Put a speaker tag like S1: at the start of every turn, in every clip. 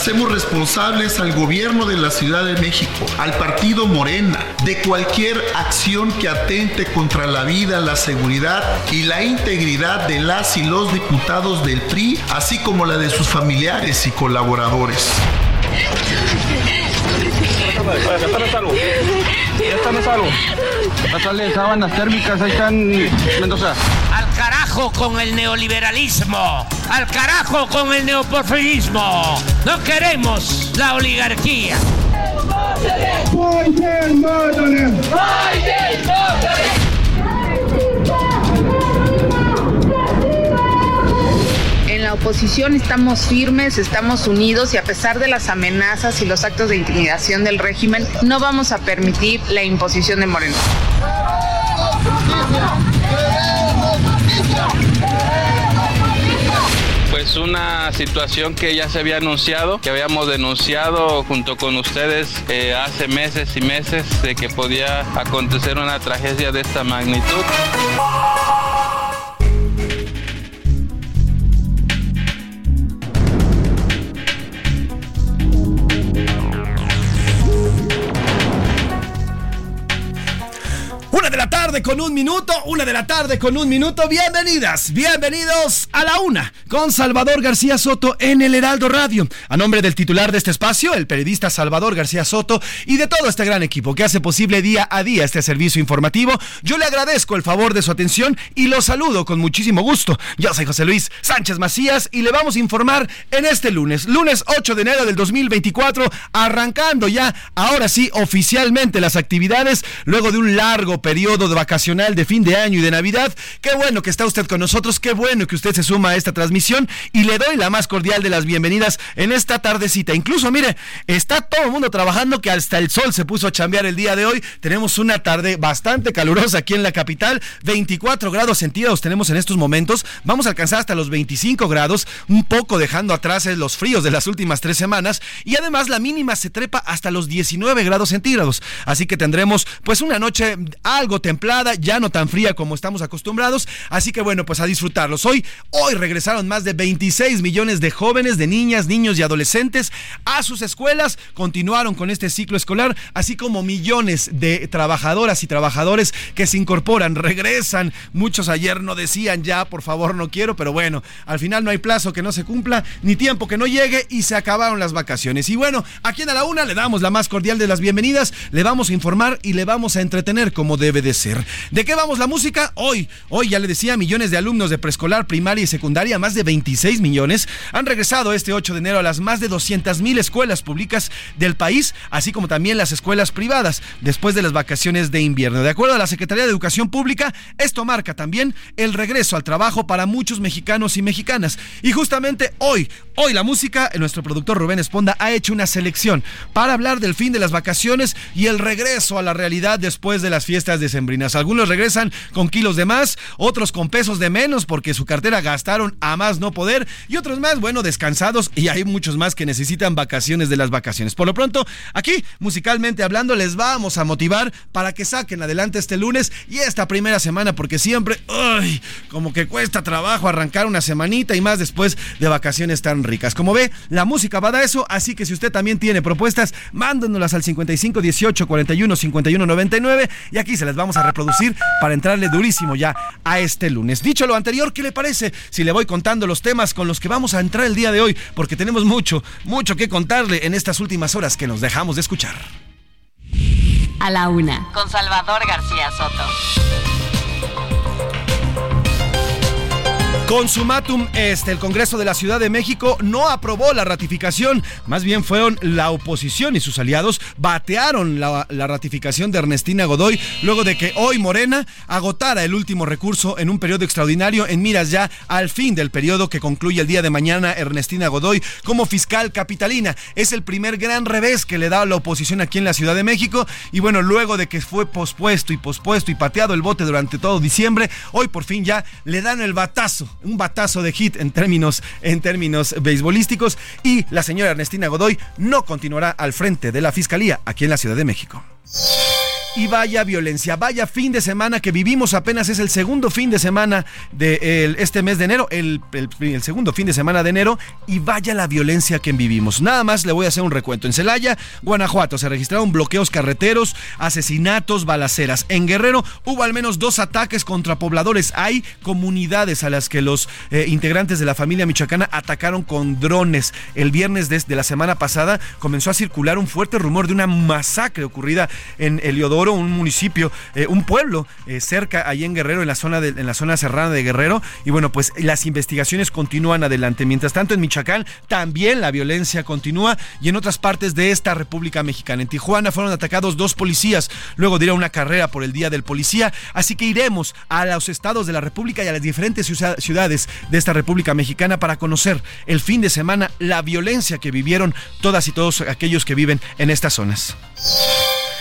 S1: Hacemos responsables al gobierno de la Ciudad de México, al partido Morena, de cualquier acción que atente contra la vida, la seguridad y la integridad de las y los diputados del PRI, así como la de sus familiares y colaboradores.
S2: Ya está me salvo. Pásale sábanas térmicas, ahí están Mendoza.
S3: Al carajo con el neoliberalismo. Al carajo con el neoporfirismo. No queremos la oligarquía.
S4: En la oposición estamos firmes, estamos unidos y a pesar de las amenazas y los actos de intimidación del régimen, no vamos a permitir la imposición de Moreno.
S2: Pues una situación que ya se había anunciado, que habíamos denunciado junto con ustedes eh, hace meses y meses de que podía acontecer una tragedia de esta magnitud.
S5: Una de la tarde con un minuto, una de la tarde con un minuto. Bienvenidas, bienvenidos a la una con Salvador García Soto en el Heraldo Radio. A nombre del titular de este espacio, el periodista Salvador García Soto y de todo este gran equipo que hace posible día a día este servicio informativo, yo le agradezco el favor de su atención y lo saludo con muchísimo gusto. Yo soy José Luis Sánchez Macías y le vamos a informar en este lunes, lunes 8 de enero del 2024, arrancando ya, ahora sí, oficialmente las actividades luego de un largo periodo de vacacional de fin de año y de Navidad. Qué bueno que está usted con nosotros, qué bueno que usted se suma a esta transmisión y le doy la más cordial de las bienvenidas en esta tardecita. Incluso, mire, está todo el mundo trabajando que hasta el sol se puso a chambear el día de hoy. Tenemos una tarde bastante calurosa aquí en la capital, 24 grados centígrados tenemos en estos momentos. Vamos a alcanzar hasta los 25 grados, un poco dejando atrás los fríos de las últimas tres semanas y además la mínima se trepa hasta los 19 grados centígrados. Así que tendremos pues una noche algo templada, ya no tan fría como estamos acostumbrados. Así que bueno, pues a disfrutarlos. Hoy, hoy regresaron más de 26 millones de jóvenes, de niñas, niños y adolescentes a sus escuelas. Continuaron con este ciclo escolar, así como millones de trabajadoras y trabajadores que se incorporan, regresan. Muchos ayer no decían ya, por favor, no quiero, pero bueno, al final no hay plazo que no se cumpla, ni tiempo que no llegue y se acabaron las vacaciones. Y bueno, aquí en A la Una le damos la más cordial de las bienvenidas, le vamos a informar y le vamos a entretener como debe de ser. ¿De qué vamos la música? Hoy, hoy ya le decía, millones de alumnos de preescolar, primaria y secundaria, más de 26 millones, han regresado este 8 de enero a las más de 200 mil escuelas públicas del país, así como también las escuelas privadas, después de las vacaciones de invierno. De acuerdo a la Secretaría de Educación Pública, esto marca también el regreso al trabajo para muchos mexicanos y mexicanas. Y justamente hoy, hoy la música, nuestro productor Rubén Esponda ha hecho una selección para hablar del fin de las vacaciones y el regreso a la realidad después de las fiestas decembrinas. Algunos regresan con kilos de más, otros con pesos de menos porque su cartera gastaron a más no poder y otros más, bueno, descansados y hay muchos más que necesitan vacaciones de las vacaciones. Por lo pronto, aquí, musicalmente hablando, les vamos a motivar para que saquen adelante este lunes y esta primera semana porque siempre, ¡ay! Como que cuesta trabajo arrancar una semanita y más después de vacaciones tan ricas. Como ve, la música va a dar eso, así que si usted también tiene propuestas, mándenoslas al 55 18 41 51 99 y aquí se las vamos a reproducir para entrarle durísimo ya a este lunes. Dicho lo anterior, ¿qué le parece si le voy contando los temas con los que vamos a entrar el día de hoy? Porque tenemos mucho, mucho que contarle en estas últimas horas que nos dejamos de escuchar.
S6: A la una.
S7: Con Salvador García Soto.
S5: Consumatum este, el Congreso de la Ciudad de México no aprobó la ratificación, más bien fueron la oposición y sus aliados batearon la, la, ratificación de Ernestina Godoy luego de que hoy Morena agotara el último recurso en un periodo extraordinario en miras ya al fin del periodo que concluye el día de mañana Ernestina Godoy como fiscal capitalina. Es el primer gran revés que le da a la oposición aquí en la Ciudad de México y bueno, luego de que fue pospuesto y pospuesto y pateado el bote durante todo diciembre, hoy por fin ya le dan el batazo un batazo de hit en términos, en términos beisbolísticos y la señora Ernestina Godoy no continuará al frente de la Fiscalía aquí en la Ciudad de México. Y vaya violencia, vaya fin de semana que vivimos, apenas es el segundo fin de semana de este mes de enero, el, segundo fin de semana de enero, y vaya la violencia que vivimos. Nada más le voy a hacer un recuento. En Celaya, Guanajuato, se registraron bloqueos carreteros, asesinatos, balaceras. En Guerrero hubo al menos dos ataques contra pobladores. Hay comunidades a las que los eh, integrantes de la familia michoacana atacaron con drones. El viernes de, de la semana pasada comenzó a circular un fuerte rumor de una masacre ocurrida en Heliodoro Un municipio, eh, un pueblo eh, cerca ahí en Guerrero, en la zona de, en la zona serrana de Guerrero. Y bueno, pues las investigaciones continúan adelante. Mientras tanto, en Michoacán también la violencia continúa y en otras partes de esta República Mexicana. En Tijuana fueron atacados dos policías, luego dirá una carrera por el Día del Policía. Así que iremos a los estados de la República y a las diferentes ciudades de esta República Mexicana para conocer el fin de semana la violencia que vivieron todas y todos aquellos que viven en estas zonas.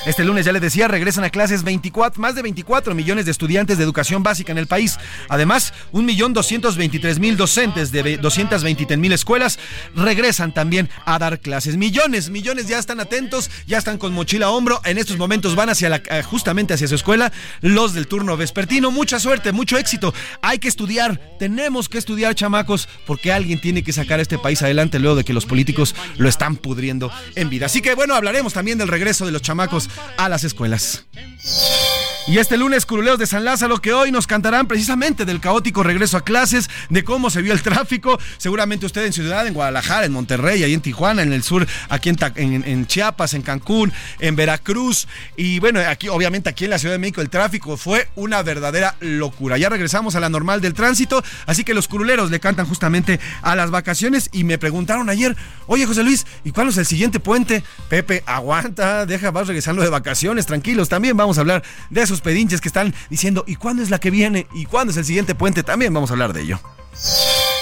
S5: Este lunes, ya les decía, regresan a clases 24, más de 24 millones de estudiantes de educación básica en el país. Además, 1.223.000 docentes de 223.000 escuelas regresan también a dar clases. Millones, millones ya están atentos, ya están con mochila a hombro. En estos momentos van hacia la, justamente hacia su escuela los del turno vespertino. Mucha suerte, mucho éxito. Hay que estudiar, tenemos que estudiar, chamacos, porque alguien tiene que sacar a este país adelante luego de que los políticos lo están pudriendo en vida. Así que bueno, hablaremos también del regreso de los chamacos a las escuelas. Y este lunes, Curuleos de San Lázaro, que hoy nos cantarán precisamente del caótico regreso a clases, de cómo se vio el tráfico. Seguramente usted en Ciudad, en Guadalajara, en Monterrey, ahí en Tijuana, en el sur, aquí en, Chiapas, en Cancún, en Veracruz. Y bueno, aquí, obviamente, aquí en la Ciudad de México, el tráfico fue una verdadera locura. Ya regresamos a la normal del tránsito, así que los curuleros le cantan justamente a las vacaciones. Y me preguntaron ayer, oye, José Luis, ¿y cuándo es el siguiente puente? Pepe, aguanta, deja, vas regresando de vacaciones, tranquilos. También vamos a hablar de pedinches que están diciendo, ¿y cuándo es la que viene? ¿Y cuándo es el siguiente puente? También vamos a hablar de ello.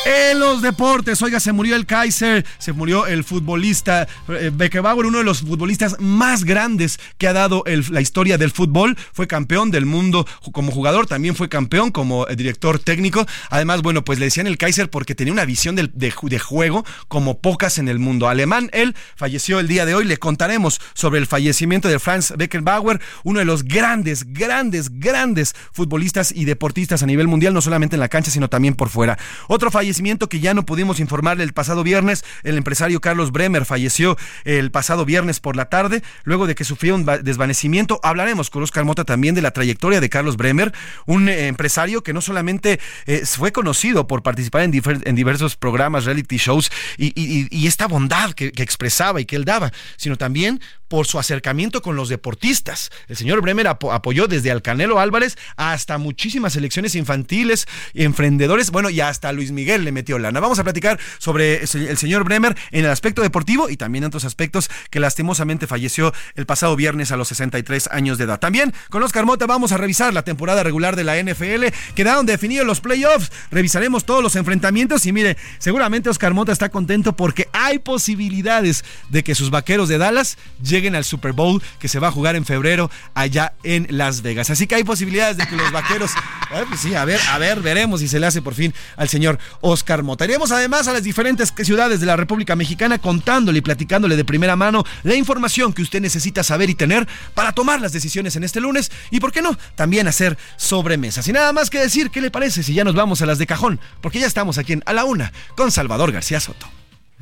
S5: En los deportes, oiga, se murió el Kaiser, se murió el futbolista eh, Beckenbauer, uno de los futbolistas más grandes que ha dado la historia del fútbol. Fue campeón del mundo como jugador, también fue campeón como eh, director técnico. Además, bueno, pues le decían el Kaiser porque tenía una visión de, de, juego como pocas en el mundo. Alemán, él falleció el día de hoy. Le contaremos sobre el fallecimiento de Franz Beckenbauer, uno de los grandes, grandes, grandes futbolistas y deportistas a nivel mundial, no solamente en la cancha, sino también por fuera. Otro fallecimiento que ya no pudimos informarle el pasado viernes. El empresario Carlos Bremer falleció el pasado viernes por la tarde, luego de que sufrió un desvanecimiento. Hablaremos con Oscar Mota también de la trayectoria de Carlos Bremer, un eh, empresario que no solamente eh, fue conocido por participar en, diversos programas, reality shows y esta bondad que, que expresaba y que él daba, sino también por su acercamiento con los deportistas. El señor Bremer ap apoyó desde al Canelo Álvarez hasta muchísimas selecciones infantiles, emprendedores, bueno, y hasta Luis Miguel le metió lana. Vamos a platicar sobre el señor Bremer en el aspecto deportivo y también en otros aspectos que lastimosamente falleció el pasado viernes a los 63 años de edad. También con Oscar Mota vamos a revisar la temporada regular de la NFL. Quedaron definidos los playoffs. Revisaremos todos los enfrentamientos y mire, seguramente Oscar Mota está contento porque hay posibilidades de que sus vaqueros de Dallas lleguen al Super Bowl que se va a jugar en febrero allá en Las Vegas. Así que hay posibilidades de que los vaqueros, eh, pues sí, a ver, a ver, veremos si se le hace por fin al señor Oscar Mota. Iremos además a las diferentes ciudades de la República Mexicana contándole y platicándole de primera mano la información que usted necesita saber y tener para tomar las decisiones en este lunes y, ¿por qué no?, también hacer sobremesas. Y nada más que decir, ¿qué le parece si ya nos vamos a las de cajón? Porque ya estamos aquí en A la Una con Salvador García Soto.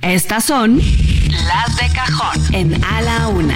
S6: Estas son las de cajón en A la Una.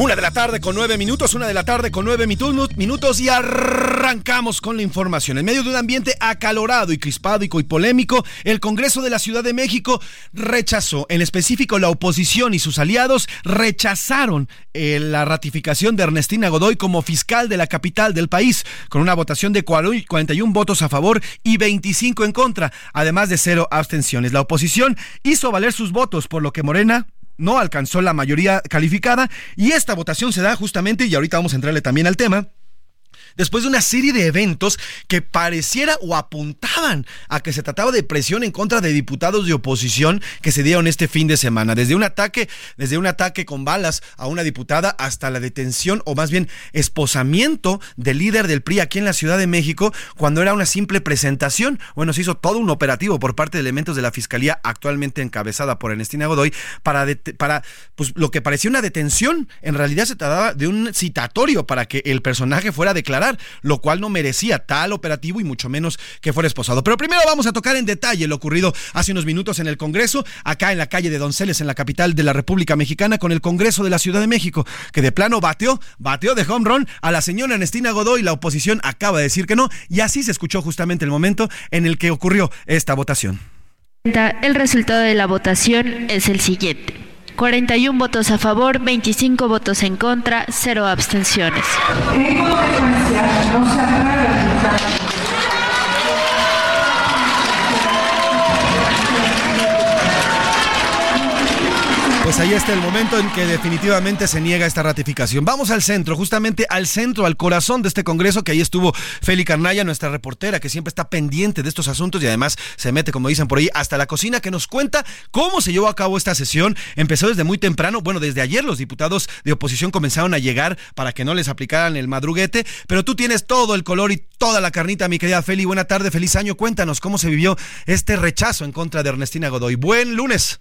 S5: Una de la tarde con nueve minutos, una de la tarde con nueve minutos y arrancamos con la información. En medio de un ambiente acalorado y crispado y polémico, el Congreso de la Ciudad de México rechazó, en específico la oposición y sus aliados rechazaron eh, la ratificación de Ernestina Godoy como fiscal de la capital del país, con una votación de 41 votos a favor y 25 en contra, además de cero abstenciones. La oposición hizo valer sus votos, por lo que Morena no alcanzó la mayoría calificada y esta votación se da justamente, y ahorita vamos a entrarle también al tema, después de una serie de eventos que pareciera o apuntaban a que se trataba de presión en contra de diputados de oposición que se dieron este fin de semana, desde un ataque, desde un ataque con balas a una diputada hasta la detención o más bien esposamiento del líder del PRI aquí en la Ciudad de México cuando era una simple presentación. Bueno, se hizo todo un operativo por parte de elementos de la Fiscalía actualmente encabezada por Ernestina Godoy para para pues lo que parecía una detención, en realidad se trataba de un citatorio para que el personaje fuera declarado lo cual no merecía tal operativo y mucho menos que fuera esposado. Pero primero vamos a tocar en detalle lo ocurrido hace unos minutos en el Congreso, acá en la calle de Donceles, en la capital de la República Mexicana, con el Congreso de la Ciudad de México, que de plano bateó, bateó de home run a la señora Ernestina Godoy, la oposición acaba de decir que no, y así se escuchó justamente el momento en el que ocurrió esta votación.
S8: El resultado de la votación es el siguiente. 41 votos a favor, 25 votos en contra, 0 abstenciones.
S5: Pues ahí está el momento en que definitivamente se niega esta ratificación. Vamos al centro, justamente al centro, al corazón de este Congreso, que ahí estuvo Feli Carnaya, nuestra reportera, que siempre está pendiente de estos asuntos y además se mete, como dicen por ahí, hasta la cocina, que nos cuenta cómo se llevó a cabo esta sesión. Empezó desde muy temprano, bueno, desde ayer los diputados de oposición comenzaron a llegar para que no les aplicaran el madruguete, pero tú tienes todo el color y toda la carnita, mi querida Feli. Buena tarde, feliz año. Cuéntanos cómo se vivió este rechazo en contra de Ernestina Godoy. Buen lunes.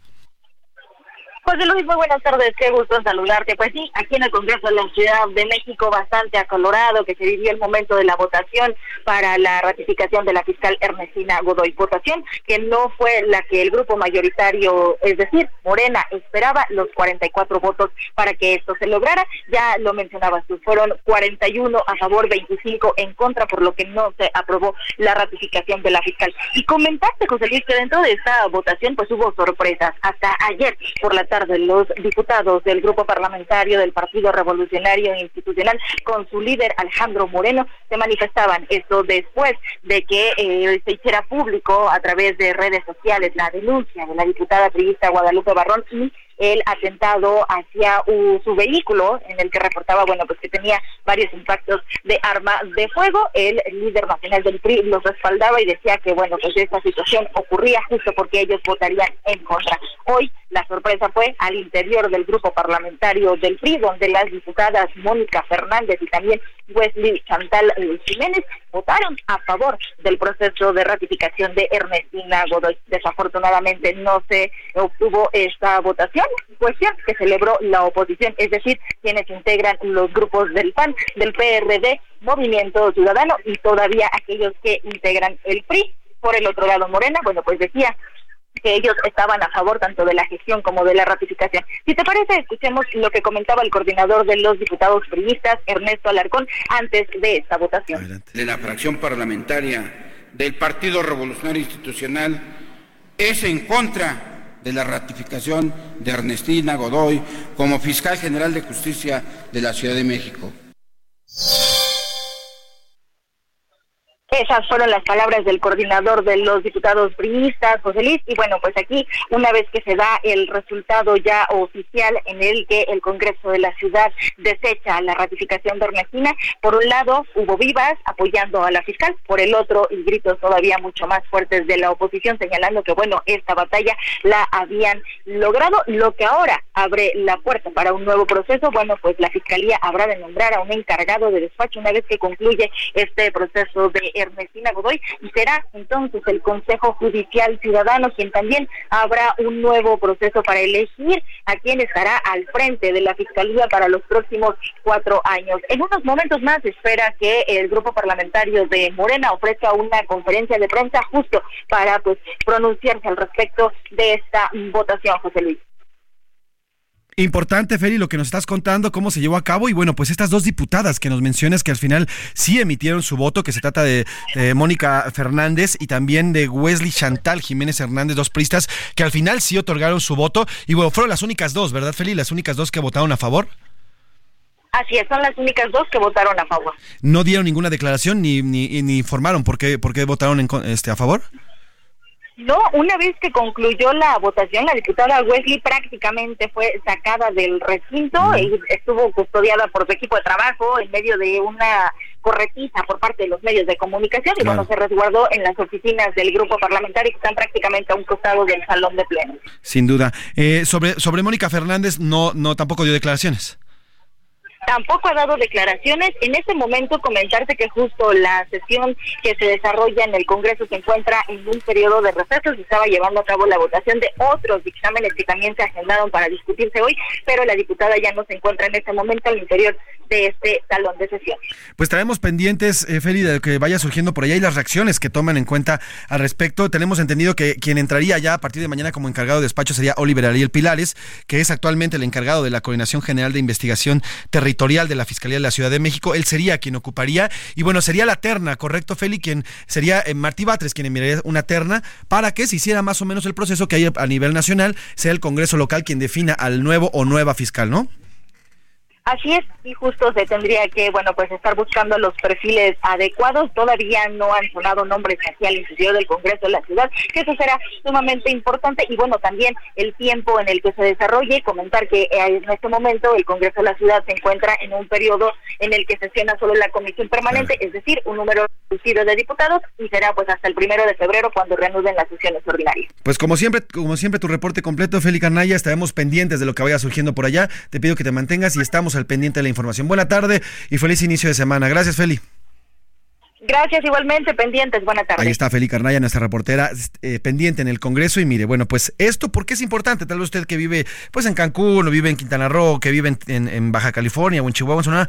S9: José Luis, muy buenas tardes, qué gusto saludarte. Pues sí, aquí en el Congreso de la Ciudad de México, bastante acolorado, que se vivió el momento de la votación para la ratificación de la fiscal Ernestina Godoy. Votación que no fue la que el grupo mayoritario, es decir, Morena, esperaba los 44 votos para que esto se lograra. Ya lo mencionabas tú, fueron 41 a favor, 25 en contra, por lo que no se aprobó la ratificación de la fiscal. Y comentaste, José Luis, que dentro de esta votación pues hubo sorpresas. Hasta ayer por la tarde de los diputados del grupo parlamentario del Partido Revolucionario Institucional con su líder Alejandro Moreno se manifestaban esto después de que eh, se hiciera público a través de redes sociales la denuncia de la diputada priista Guadalupe Barrón y el atentado hacia su vehículo en el que reportaba, bueno, pues que tenía varios impactos de arma de fuego. El líder nacional del PRI los respaldaba y decía que, bueno, pues esta situación ocurría justo porque ellos votarían en contra. Hoy la sorpresa fue al interior del grupo parlamentario del PRI, donde las diputadas Mónica Fernández y también Wesley Chantal Jiménez votaron a favor del proceso de ratificación de Ernestina Godoy. Desafortunadamente no se obtuvo esta votación, cuestión que celebró la oposición, es decir, quienes integran los grupos del PAN, del PRD, Movimiento Ciudadano y todavía aquellos que integran el PRI. Por el otro lado, Morena, bueno, pues decía que ellos estaban a favor tanto de la gestión como de la ratificación. Si te parece, escuchemos lo que comentaba el coordinador de los diputados priistas, Ernesto Alarcón, antes de esta votación.
S10: De la fracción parlamentaria del Partido Revolucionario Institucional es en contra de la ratificación de Ernestina Godoy como fiscal general de justicia de la Ciudad de México.
S9: Esas fueron las palabras del coordinador de los diputados priistas, José Luis. Y bueno, pues aquí, una vez que se da el resultado ya oficial en el que el Congreso de la Ciudad desecha la ratificación de Ernestina, por un lado hubo vivas apoyando a la fiscal, por el otro y gritos todavía mucho más fuertes de la oposición señalando que bueno, esta batalla la habían logrado, lo que ahora abre la puerta para un nuevo proceso. Bueno, pues la Fiscalía habrá de nombrar a un encargado de despacho una vez que concluye este proceso de Ernestina Godoy y será entonces el Consejo Judicial Ciudadano quien también habrá un nuevo proceso para elegir a quien estará al frente de la Fiscalía para los próximos cuatro años. En unos momentos más espera que el grupo parlamentario de Morena ofrezca una conferencia de prensa justo para pues pronunciarse al respecto de esta votación, José Luis.
S5: Importante, Feli, lo que nos estás contando, cómo se llevó a cabo y bueno, pues estas dos diputadas que nos mencionas que al final sí emitieron su voto, que se trata de, Mónica Fernández y también de Wesley Chantal Jiménez Hernández, dos pristas, que al final sí otorgaron su voto y bueno, fueron las únicas dos, ¿verdad, Feli? Las únicas dos que votaron a favor.
S9: Así es, son las únicas dos que votaron a favor.
S5: ¿No dieron ninguna declaración ni, ni, ni informaron por qué, por qué votaron en, este, a favor?
S9: No, una vez que concluyó la votación, la diputada Wesley prácticamente fue sacada del recinto y estuvo custodiada por su equipo de trabajo en medio de una corretiza por parte de los medios de comunicación y bueno, se resguardó en las oficinas del grupo parlamentario que están prácticamente a un costado del salón de pleno.
S5: Sin duda. Eh, sobre, sobre Mónica Fernández, no, no tampoco dio declaraciones
S9: tampoco ha dado declaraciones. En este momento comentarte que justo la sesión que se desarrolla en el Congreso se encuentra en un periodo de receso, se estaba llevando a cabo la votación de otros dictámenes que también se agendaron para discutirse hoy, pero la diputada ya no se encuentra en este momento al interior de este salón de sesiones.
S5: Pues traemos pendientes, eh, Feli, de que vaya surgiendo por allá y las reacciones que toman en cuenta al respecto. Tenemos entendido que quien entraría ya a partir de mañana como encargado de despacho sería Oliver Ariel Pilares, que es actualmente el encargado de la Coordinación General de Investigación Territorial de la Fiscalía de la Ciudad de México. Él sería quien ocuparía, y bueno, sería la terna, ¿correcto, Feli? Quien sería eh, Martí Batres, quien enviaría una terna para que se hiciera más o menos el proceso que hay a nivel nacional, sea el Congreso local quien defina al nuevo o nueva fiscal, ¿no?
S9: Así es, y justo se tendría que, bueno, pues estar buscando los perfiles adecuados. Todavía no han sonado nombres hacia el interior del Congreso de la ciudad, que eso será sumamente importante. Y bueno, también el tiempo en el que se desarrolle. Comentar que eh, en este momento el Congreso de la ciudad se encuentra en un periodo en el que sesiona solo la comisión permanente, es decir, un número reducido de diputados, y será pues hasta el primero de febrero cuando reanuden las sesiones ordinarias.
S5: Pues como siempre, como siempre, tu reporte completo, Félix Carnaya, estaremos pendientes de lo que vaya surgiendo por allá. Te pido que te mantengas y estamos al pendiente de la información. Buena tarde y feliz inicio de semana. Gracias, Feli.
S9: Gracias, igualmente, pendientes. Buena tarde.
S5: Ahí está Feli Carnaya, nuestra reportera, eh, pendiente en el Congreso. Y mire, bueno, pues esto, ¿por qué es importante? Tal vez usted que vive pues en Cancún, o vive en Quintana Roo, que vive en, Baja California o en Chihuahua, en Sonora,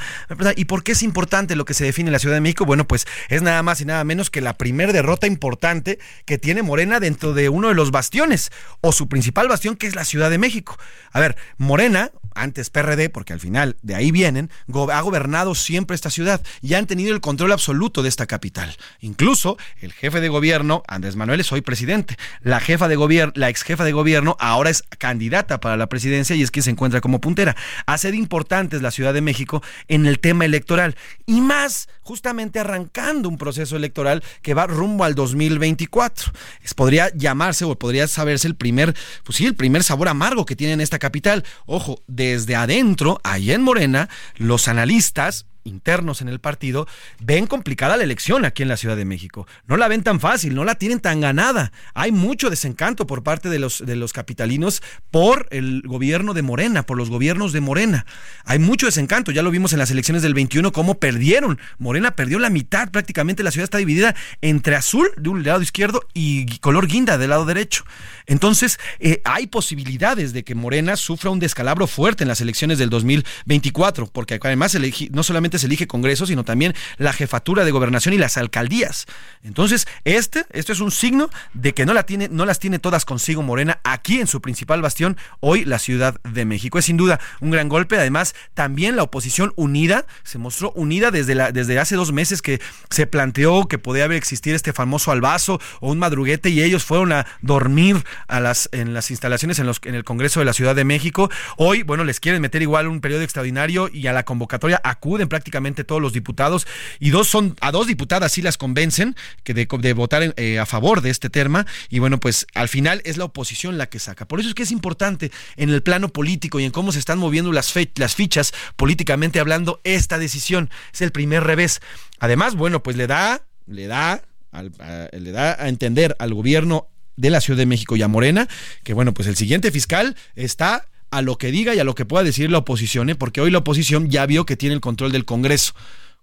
S5: ¿y por qué es importante lo que se define en la Ciudad de México? Bueno, pues es nada más y nada menos que la primer derrota importante que tiene Morena dentro de uno de los bastiones, o su principal bastión, que es la Ciudad de México. A ver, Morena, antes PRD, porque al final de ahí vienen, ha gobernado siempre esta ciudad y han tenido el control absoluto de esta capital. Incluso el jefe de gobierno, Andrés Manuel, es hoy presidente. La jefa de gobierno, la ex jefa de gobierno, ahora es candidata para la presidencia y es que se encuentra como puntera. Hace de importantes la Ciudad de México en el tema electoral y más justamente arrancando un proceso electoral que va rumbo al 2024. podría llamarse o podría saberse el primer, pues sí, el primer sabor amargo que tiene en esta capital. Ojo, desde adentro, ahí en Morena, los analistas internos en el partido ven complicada la elección aquí en la Ciudad de México. No la ven tan fácil, no la tienen tan ganada. Hay mucho desencanto por parte de los, capitalinos por el gobierno de Morena, por los gobiernos de Morena. Hay mucho desencanto, ya lo vimos en las elecciones del 21, cómo perdieron. Morena perdió la mitad, prácticamente la ciudad está dividida entre azul de un lado izquierdo y color guinda del lado derecho. Entonces, eh, hay posibilidades de que Morena sufra un descalabro fuerte en las elecciones del 2024, porque además no solamente se elige Congreso, sino también la jefatura de gobernación y las alcaldías. Entonces, este, esto es un signo de que no, la tiene, no las tiene todas consigo Morena aquí en su principal bastión, hoy la Ciudad de México. Es sin duda un gran golpe. Además, también la oposición unida se mostró unida desde, desde hace dos meses que se planteó que podía haber existir este famoso albazo o un madruguete y ellos fueron a dormir a las, en las instalaciones en, los, en el Congreso de la Ciudad de México. Hoy, bueno, les quieren meter igual un periodo extraordinario y a la convocatoria acuden prácticamente prácticamente todos los diputados y dos son a dos diputadas sí las convencen que de, votar eh, a favor de este tema y bueno pues al final es la oposición la que saca. Por eso es que es importante en el plano político y en cómo se están moviendo las, las fichas políticamente hablando esta decisión. Es el primer revés. Además bueno pues le da le da le da a entender al gobierno de la Ciudad de México y a Morena que bueno pues el siguiente fiscal está a lo que diga y a lo que pueda decir la oposición, ¿eh? porque hoy la oposición ya vio que tiene el control del Congreso.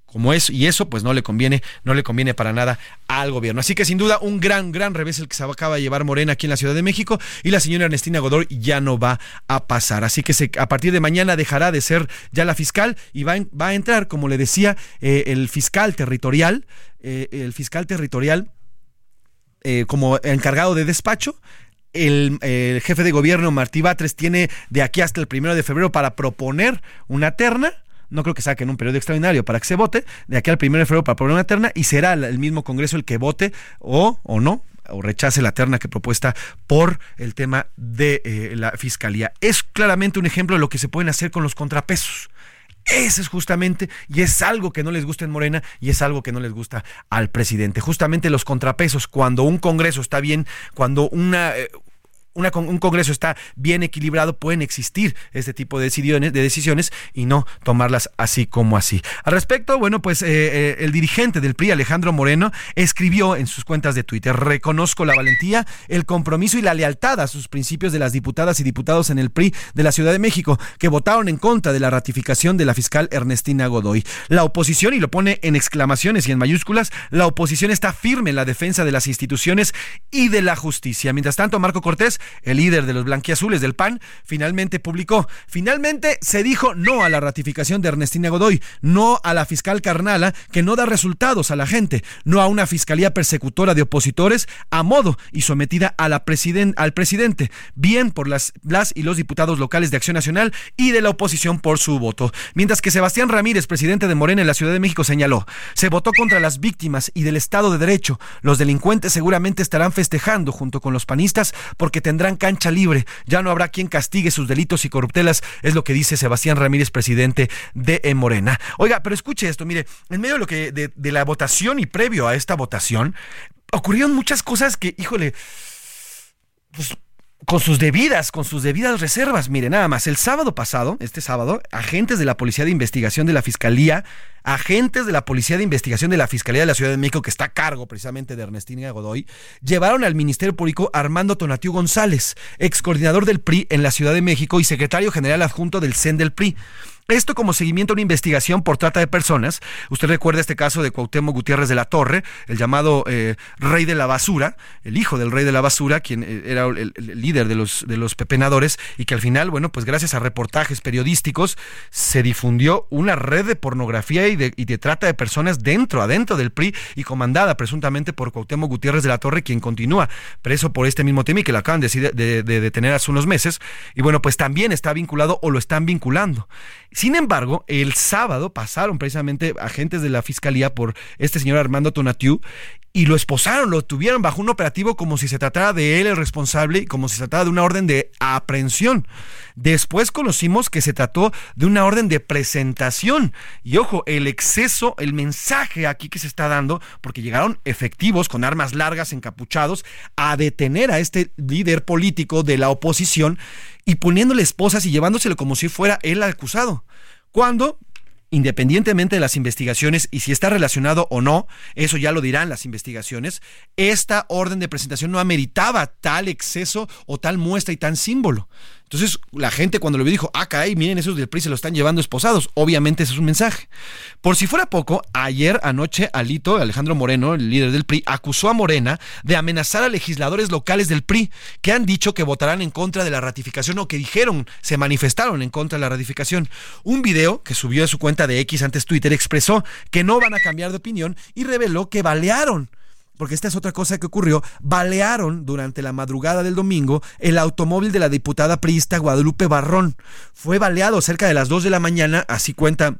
S5: Como es, y eso pues no le conviene, no le conviene para nada al gobierno. Así que sin duda un gran, gran revés el que se acaba de llevar Morena aquí en la Ciudad de México y la señora Ernestina Godoy ya no va a pasar. Así que a partir de mañana dejará de ser ya la fiscal y va, va a entrar, como le decía, eh, el fiscal territorial, eh, el fiscal territorial como encargado de despacho el, jefe de gobierno Martí Batres tiene de aquí hasta el primero de febrero para proponer una terna no creo que saquen un periodo extraordinario para que se vote, de aquí al primero de febrero para poner una terna y será el mismo Congreso el que vote o, o no o rechace la terna que propuesta por el tema de eh, la fiscalía. Es claramente un ejemplo de lo que se pueden hacer con los contrapesos. Ese es justamente, y es algo que no les gusta en Morena y es algo que no les gusta al presidente. Justamente los contrapesos, cuando un Congreso está bien, cuando una, un Congreso está bien equilibrado, pueden existir este tipo de decisiones, de decisiones y no tomarlas así como así. Al respecto, bueno, pues eh, eh, el dirigente del PRI, Alejandro Moreno, escribió en sus cuentas de Twitter, reconozco la valentía, el compromiso y la lealtad a sus principios de las diputadas y diputados en el PRI de la Ciudad de México, que votaron en contra de la ratificación de la fiscal Ernestina Godoy. La oposición, y lo pone en exclamaciones y en mayúsculas, la oposición está firme en la defensa de las instituciones y de la justicia. Mientras tanto, Marco Cortés el líder de los blanquiazules del PAN, finalmente publicó. Finalmente se dijo no a la ratificación de Ernestina Godoy, no a la fiscal Carnala, que no da resultados a la gente, no a una fiscalía persecutora de opositores a modo y sometida a la al presidente, bien por las, las y los diputados locales de Acción Nacional y de la oposición por su voto. Mientras que Sebastián Ramírez, presidente de Morena en la Ciudad de México, señaló, se votó contra las víctimas y del Estado de Derecho. Los delincuentes seguramente estarán festejando junto con los panistas porque tendrán cancha libre, ya no habrá quien castigue sus delitos y corruptelas, es lo que dice Sebastián Ramírez, presidente de Morena. Oiga, pero escuche esto, mire, en medio de lo que de, de la votación y previo a esta votación, ocurrieron muchas cosas que, híjole, pues con sus debidas, con sus debidas reservas. Mire, nada más, el sábado pasado, este sábado, agentes de la Policía de Investigación de la Fiscalía, agentes de la Policía de Investigación de la Fiscalía de la Ciudad de México, que está a cargo precisamente de Ernestina Godoy, llevaron al Ministerio Público Armando Tonatiu González, ex coordinador del PRI en la Ciudad de México y secretario general adjunto del CEN del PRI. Esto como seguimiento a una investigación por trata de personas. Usted recuerda este caso de Cuauhtémoc Gutiérrez de la Torre, el llamado eh, rey de la basura, el hijo del rey de la basura, quien eh, era el, líder de los, de los pepenadores, y que al final, bueno, pues gracias a reportajes periodísticos se difundió una red de pornografía y y de trata de personas dentro, adentro del PRI y comandada presuntamente por Cuauhtémoc Gutiérrez de la Torre, quien continúa preso por este mismo tema y que lo acaban de, de, de detener hace unos meses. Y bueno, pues también está vinculado o lo están vinculando. Sin embargo, el sábado pasaron precisamente agentes de la fiscalía por este señor Armando Tonatiu y lo esposaron, lo tuvieron bajo un operativo como si se tratara de él el responsable y como si se tratara de una orden de aprehensión. Después conocimos que se trató de una orden de presentación. Y ojo, el exceso, el mensaje aquí que se está dando, porque llegaron efectivos con armas largas, encapuchados, a detener a este líder político de la oposición y poniéndole esposas y llevándoselo como si fuera él acusado. Cuando independientemente de las investigaciones y si está relacionado o no, eso ya lo dirán las investigaciones, esta orden de presentación no ameritaba tal exceso o tal muestra y tan símbolo. Entonces, la gente cuando lo vio dijo, ah, caray, miren, esos del PRI se lo están llevando esposados. Obviamente ese es un mensaje. Por si fuera poco, ayer anoche Alito, Alejandro Moreno, el líder del PRI, acusó a Morena de amenazar a legisladores locales del PRI que han dicho que votarán en contra de la ratificación o que dijeron, se manifestaron en contra de la ratificación. Un video que subió de su cuenta de X antes Twitter expresó que no van a cambiar de opinión y reveló que balearon porque esta es otra cosa que ocurrió, balearon durante la madrugada del domingo el automóvil de la diputada priista Guadalupe Barrón. Fue baleado cerca de las 2 de la mañana, así cuenta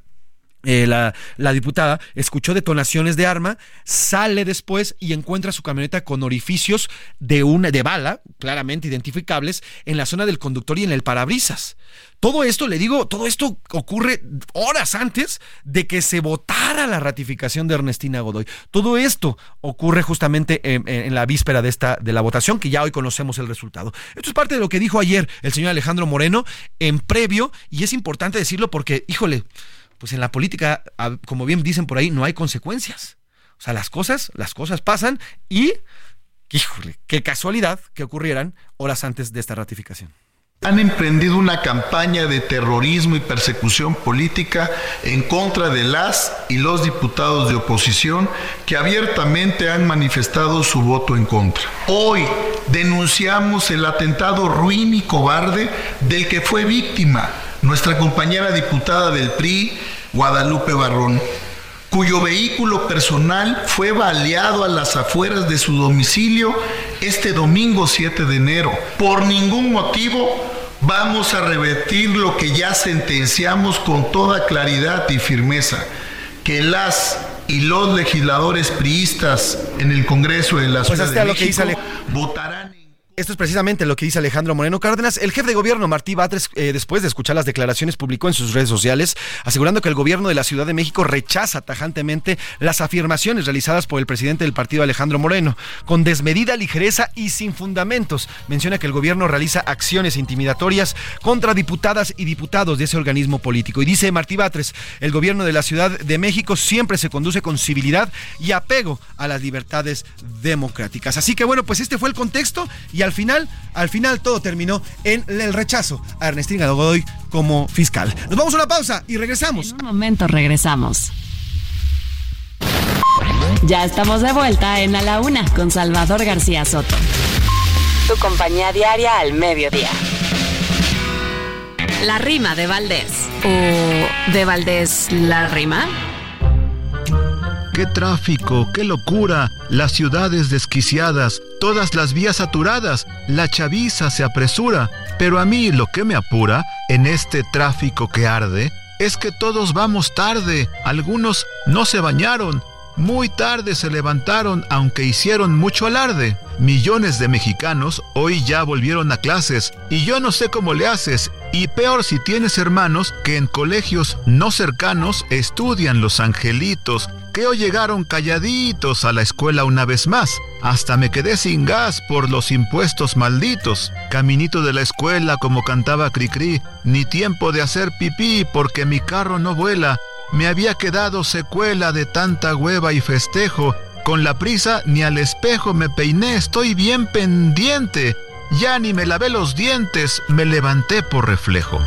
S5: eh, la, la, diputada escuchó detonaciones de arma, sale después y encuentra su camioneta con orificios de una de bala, claramente identificables, en la zona del conductor y en el parabrisas. Todo esto, le digo, todo esto ocurre horas antes de que se votara la ratificación de Ernestina Godoy. Todo esto ocurre justamente en, en, la víspera de esta de la votación, que ya hoy conocemos el resultado. Esto es parte de lo que dijo ayer el señor Alejandro Moreno en previo, y es importante decirlo porque, híjole, pues en la política, como bien dicen por ahí, no hay consecuencias. O sea, las cosas, las cosas pasan y, híjole, qué casualidad que ocurrieran horas antes de esta ratificación.
S1: Han emprendido una campaña de terrorismo y persecución política en contra de las y los diputados de oposición que abiertamente han manifestado su voto en contra. Hoy denunciamos el atentado ruin y cobarde del que fue víctima nuestra compañera diputada del PRI, Guadalupe Barrón, cuyo vehículo personal fue baleado a las afueras de su domicilio este domingo 7 de enero. Por ningún motivo vamos a revertir lo que ya sentenciamos con toda claridad y firmeza, que las y los legisladores priistas en el Congreso de la
S5: Pues
S1: Ciudad de México votarán
S5: Esto es precisamente lo que dice Alejandro Moreno Cárdenas. El jefe de gobierno, Martí Batres, eh, después de escuchar las declaraciones, publicó en sus redes sociales, asegurando que el gobierno de la Ciudad de México rechaza tajantemente las afirmaciones realizadas por el presidente del partido, Alejandro Moreno, con desmedida ligereza y sin fundamentos. Menciona que el gobierno realiza acciones intimidatorias contra diputadas y diputados de ese organismo político. Y dice Martí Batres, el gobierno de la Ciudad de México siempre se conduce con civilidad y apego a las libertades democráticas. Así que bueno, pues este fue el contexto y al final, al final todo terminó en el rechazo a Ernestina Godoy como fiscal. Nos vamos a una pausa y regresamos.
S6: En un momento regresamos. Ya estamos de vuelta en A la Una con Salvador García Soto.
S7: Tu compañía diaria al mediodía.
S6: La rima de Valdés. ¿O de Valdés la rima?
S11: ¡Qué tráfico! ¡Qué locura! Las ciudades desquiciadas, todas las vías saturadas, la chaviza se apresura. Pero a mí lo que me apura en este tráfico que arde es que todos vamos tarde. Algunos no se bañaron. Muy tarde se levantaron aunque hicieron mucho alarde. Millones de mexicanos hoy ya volvieron a clases y yo no sé cómo le haces. Y peor si tienes hermanos que en colegios no cercanos estudian los angelitos, llegaron calladitos a la escuela una vez más. Hasta me quedé sin gas por los impuestos malditos. Caminito de la escuela como cantaba Cricri, ni tiempo de hacer pipí porque mi carro no vuela. Me había quedado secuela de tanta hueva y festejo. Con la prisa ni al espejo me peiné, estoy bien pendiente. Ya ni me lavé los dientes, me levanté por reflejo.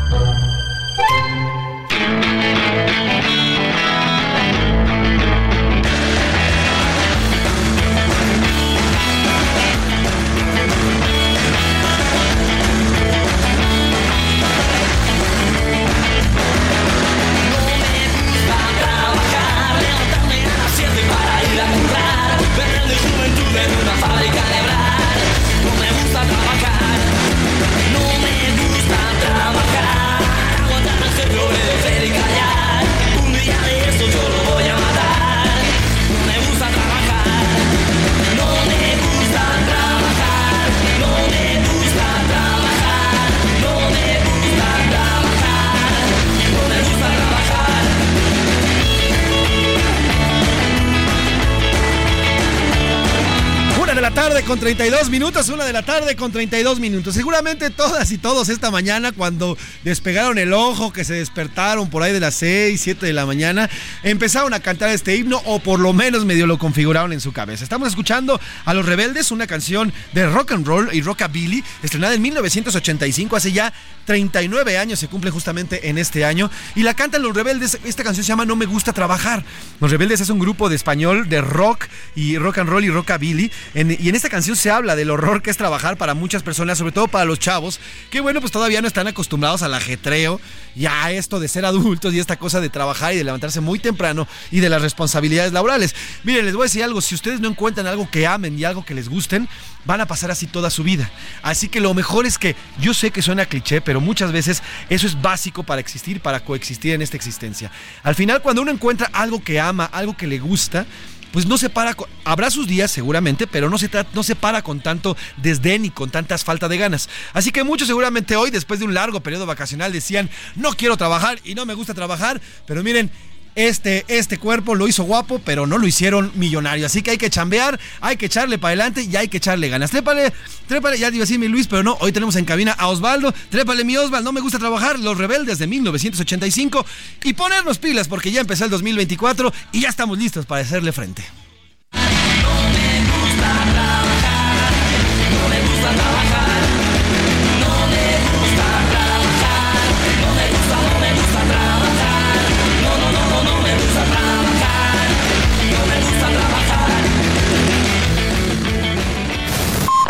S5: Tarde con 32 minutos, una de la tarde con 32 minutos. Seguramente todas y todos esta mañana cuando despegaron el ojo, que se despertaron por ahí de las 6, 7 de la mañana, empezaron a cantar este himno o por lo menos medio lo configuraron en su cabeza. Estamos escuchando a Los Rebeldes, una canción de rock and roll y rockabilly, estrenada en 1985, hace ya 39 años, se cumple justamente en este año, y la cantan Los Rebeldes. Esta canción se llama No me gusta trabajar. Los Rebeldes es un grupo de español de rock y rock and roll y rockabilly. En- y en esta canción se habla del horror que es trabajar para muchas personas, sobre todo para los chavos, que bueno, pues todavía no están acostumbrados al ajetreo y a esto de ser adultos y esta cosa de trabajar y de levantarse muy temprano y de las responsabilidades laborales. Miren, les voy a decir algo, si ustedes no encuentran algo que amen y algo que les gusten, van a pasar así toda su vida. Así que lo mejor es que yo sé que suena cliché, pero muchas veces eso es básico para existir, para coexistir en esta existencia. Al final, cuando uno encuentra algo que ama, algo que le gusta, pues no se para, con- habrá sus días seguramente, pero no se, no se para con tanto desdén y con tantas falta de ganas. Así que muchos seguramente hoy, después de un largo periodo vacacional, decían, no quiero trabajar y no me gusta trabajar, pero miren, este, este cuerpo lo hizo guapo, pero no lo hicieron millonario. Así que hay que chambear, hay que echarle para adelante y hay que echarle ganas. Trépale, trépale, ya te iba a decir mi Luis, pero no, hoy tenemos en cabina a Osvaldo. Trépale mi Osvaldo, no me gusta trabajar, Los Rebeldes de 1985 y ponernos pilas porque ya empezó el 2024 y ya estamos listos para hacerle frente.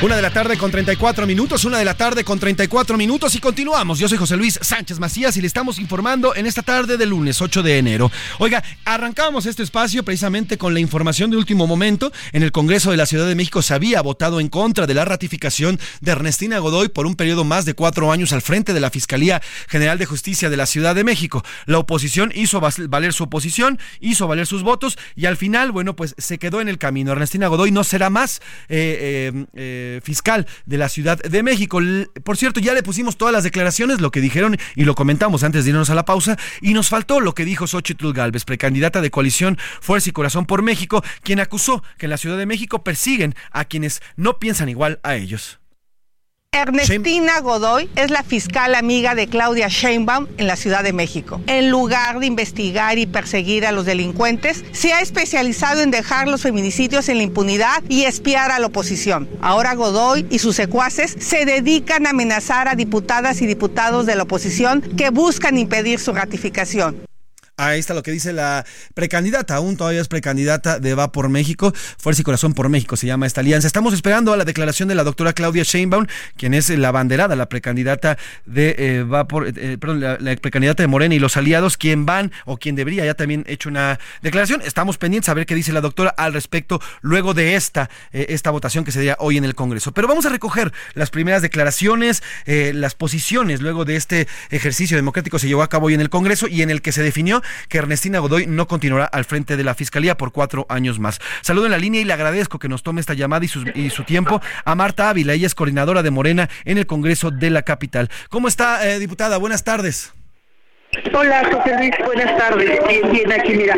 S5: Una de la tarde con 34 minutos, una de la tarde con 34 minutos y continuamos. Yo soy José Luis Sánchez Macías y le estamos informando en esta tarde de lunes 8 de enero. Oiga, arrancamos este espacio precisamente con la información de último momento. En el Congreso de la Ciudad de México se había votado en contra de la ratificación de Ernestina Godoy por un periodo más de cuatro años al frente de la Fiscalía General de Justicia de la Ciudad de México. La oposición hizo valer su oposición, hizo valer sus votos y al final, bueno, pues se quedó en el camino. Ernestina Godoy no será más. Eh, eh, eh fiscal de la Ciudad de México. Por cierto, ya le pusimos todas las declaraciones, lo que dijeron y lo comentamos antes de irnos a la pausa, y nos faltó lo que dijo Xochitl Galvez, precandidata de coalición Fuerza y Corazón por México, quien acusó que en la Ciudad de México persiguen a quienes no piensan igual a ellos.
S12: Ernestina Godoy es la fiscal amiga de Claudia Sheinbaum en la Ciudad de México. En lugar de investigar y perseguir a los delincuentes, se ha especializado en dejar los feminicidios en la impunidad y espiar a la oposición. Ahora Godoy y sus secuaces se dedican a amenazar a diputadas y diputados de la oposición que buscan impedir su ratificación.
S5: Ahí está lo que dice la precandidata, aún todavía es precandidata de Va por México, Fuerza y Corazón por México se llama esta alianza. Estamos esperando a la declaración de la doctora Claudia Sheinbaum, quien es la banderada, la precandidata de eh, Va por, eh, perdón, la, precandidata de Morena y los aliados, quien van o quien debería ya también hecho una declaración. Estamos pendientes a ver qué dice la doctora al respecto luego de esta, eh, esta votación que se día hoy en el Congreso. Pero vamos a recoger las primeras declaraciones, las posiciones luego de este ejercicio democrático se llevó a cabo hoy en el Congreso y en el que se definió que Ernestina Godoy no continuará al frente de la Fiscalía por cuatro años más. Saludo en la línea y le agradezco que nos tome esta llamada y su, tiempo a Marta Ávila. Ella es coordinadora de Morena en el Congreso de la Capital. ¿Cómo está, eh, diputada? Buenas tardes.
S13: Hola, José Luis, buenas tardes. Bien, bien, aquí mira,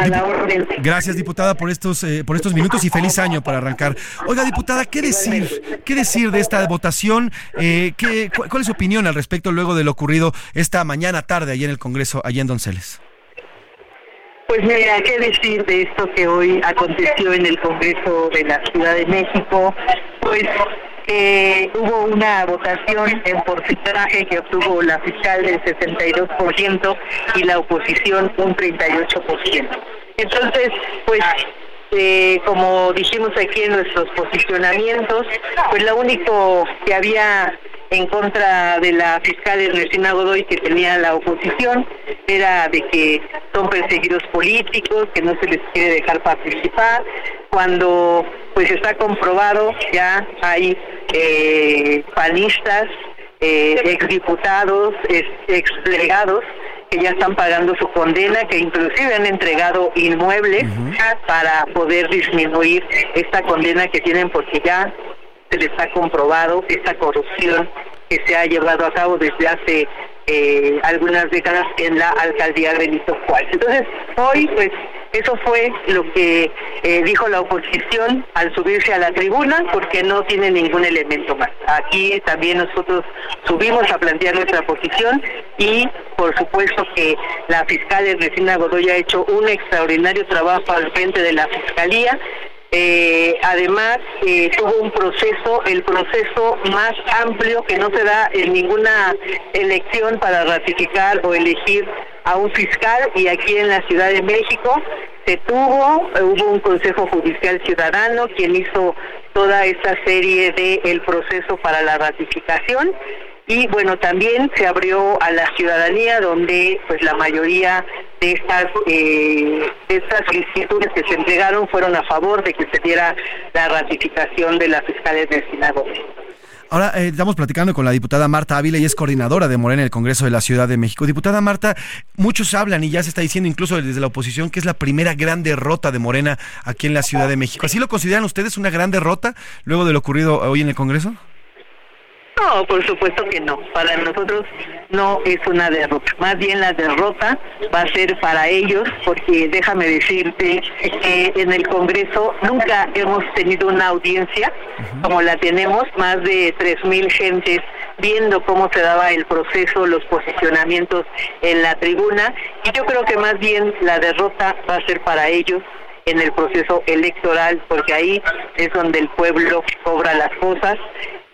S13: a la orden.
S5: Gracias, diputada, por estos, eh, por estos minutos y feliz año para arrancar. Oiga, diputada, ¿qué decir? ¿Qué decir de esta votación? Eh, ¿qué, ¿Cuál es su opinión al respecto luego de lo ocurrido esta mañana tarde allí en el Congreso, allí en Donceles?
S13: Pues mira, ¿qué decir de esto que hoy aconteció en el Congreso de la Ciudad de México? Pues eh, hubo una votación en porcentaje que obtuvo la fiscal del 62% y la oposición un 38%. Entonces, pues eh, como dijimos aquí en nuestros posicionamientos, pues lo único que había en contra de la fiscal Ernestina Godoy que tenía la oposición era de que son perseguidos políticos, que no se les quiere dejar participar, cuando pues está comprobado ya hay eh, panistas, eh, exdiputados, ex delegados que ya están pagando su condena, que inclusive han entregado inmuebles para poder disminuir esta condena que tienen porque ya se les ha comprobado esta corrupción que se ha llevado a cabo desde hace eh, algunas décadas en la alcaldía Benito Juárez. Entonces, hoy, pues, eso fue lo que eh, dijo la oposición al subirse a la tribuna, porque no tiene ningún elemento más. Aquí también nosotros subimos a plantear nuestra posición y, por supuesto, que la fiscal Ernestina Godoy ha hecho un extraordinario trabajo al frente de la fiscalía eh, además, eh, tuvo un proceso, el proceso más amplio que no se da en ninguna elección para ratificar o elegir a un fiscal y aquí en la Ciudad de México se tuvo, hubo un Consejo Judicial Ciudadano quien hizo toda esta serie de el proceso para la ratificación y bueno también se abrió a la ciudadanía donde pues la mayoría de estas eh, estas solicitudes que se entregaron fueron a favor de que se diera la ratificación de la fiscales de Sinagoga.
S5: Ahora eh, estamos platicando con la diputada Marta Ávila y es coordinadora de Morena en el Congreso de la Ciudad de México. Diputada Marta, muchos hablan y ya se está diciendo incluso desde la oposición que es la primera gran derrota de Morena aquí en la Ciudad de México. ¿Así lo consideran ustedes una gran derrota luego de lo ocurrido hoy en el Congreso?
S13: No, por supuesto que no. Para nosotros no es una derrota. Más bien la derrota va a ser para ellos, porque déjame decirte que en el Congreso nunca hemos tenido una audiencia como la tenemos, más de 3.000 gentes viendo cómo se daba el proceso, los posicionamientos en la tribuna. Y yo creo que más bien la derrota va a ser para ellos en el proceso electoral, porque ahí es donde el pueblo cobra las cosas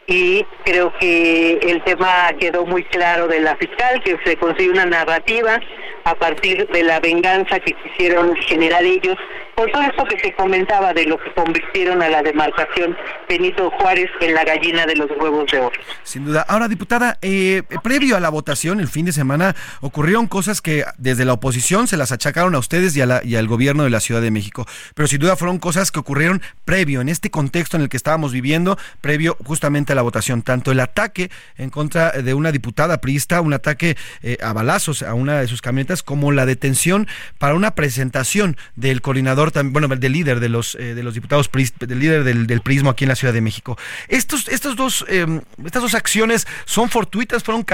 S13: y creo que el tema quedó muy claro de la fiscal, que se consiguió una narrativa a partir de la venganza que quisieron generar ellos por todo esto que se comentaba de lo que convirtieron a la demarcación Benito Juárez en la gallina de los huevos de oro.
S5: Sin duda. Ahora, diputada, eh, previo a la votación, el fin de semana, ocurrieron cosas que desde la oposición se las achacaron a ustedes y, a la, y al gobierno de la Ciudad de México, pero sin duda fueron cosas que ocurrieron previo, en este contexto en el que estábamos viviendo, previo justamente a la votación. Tanto el ataque en contra de una diputada priista, un ataque eh, a balazos a una de sus camionetas, como la detención para una presentación del coordinador, bueno, del líder de los, eh, de los diputados, del líder del, del, prismo aquí en la Ciudad de México. Estos, estos dos, em, estas dos acciones son fortuitas, fueron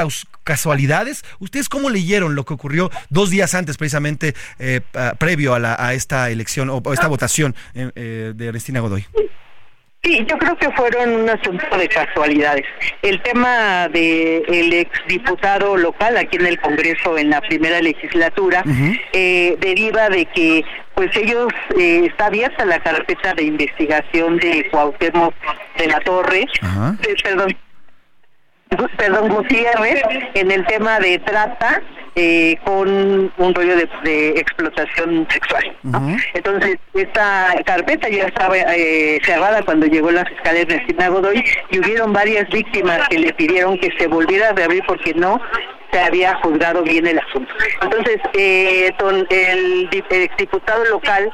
S5: casualidades. ¿Ustedes cómo leyeron lo que ocurrió dos días antes, precisamente eh, previo a, la, a, esta elección o, a esta votación de Ernestina Godoy?
S13: Sí, yo creo que fueron un asunto de casualidades. El tema del el exdiputado local aquí en el Congreso en la primera legislatura eh, deriva de que pues ellos eh, está abierta la carpeta de investigación de Cuauhtémoc de la Torre, eh, perdón, perdón, Gutiérrez, en el tema de trata eh, con un rollo de, explotación sexual. Entonces, esta carpeta ya estaba eh, cerrada cuando llegó la fiscal Ernestina Godoy y hubieron varias víctimas que le pidieron que se volviera a reabrir porque no se había juzgado bien el asunto. Entonces, eh, el, el exdiputado local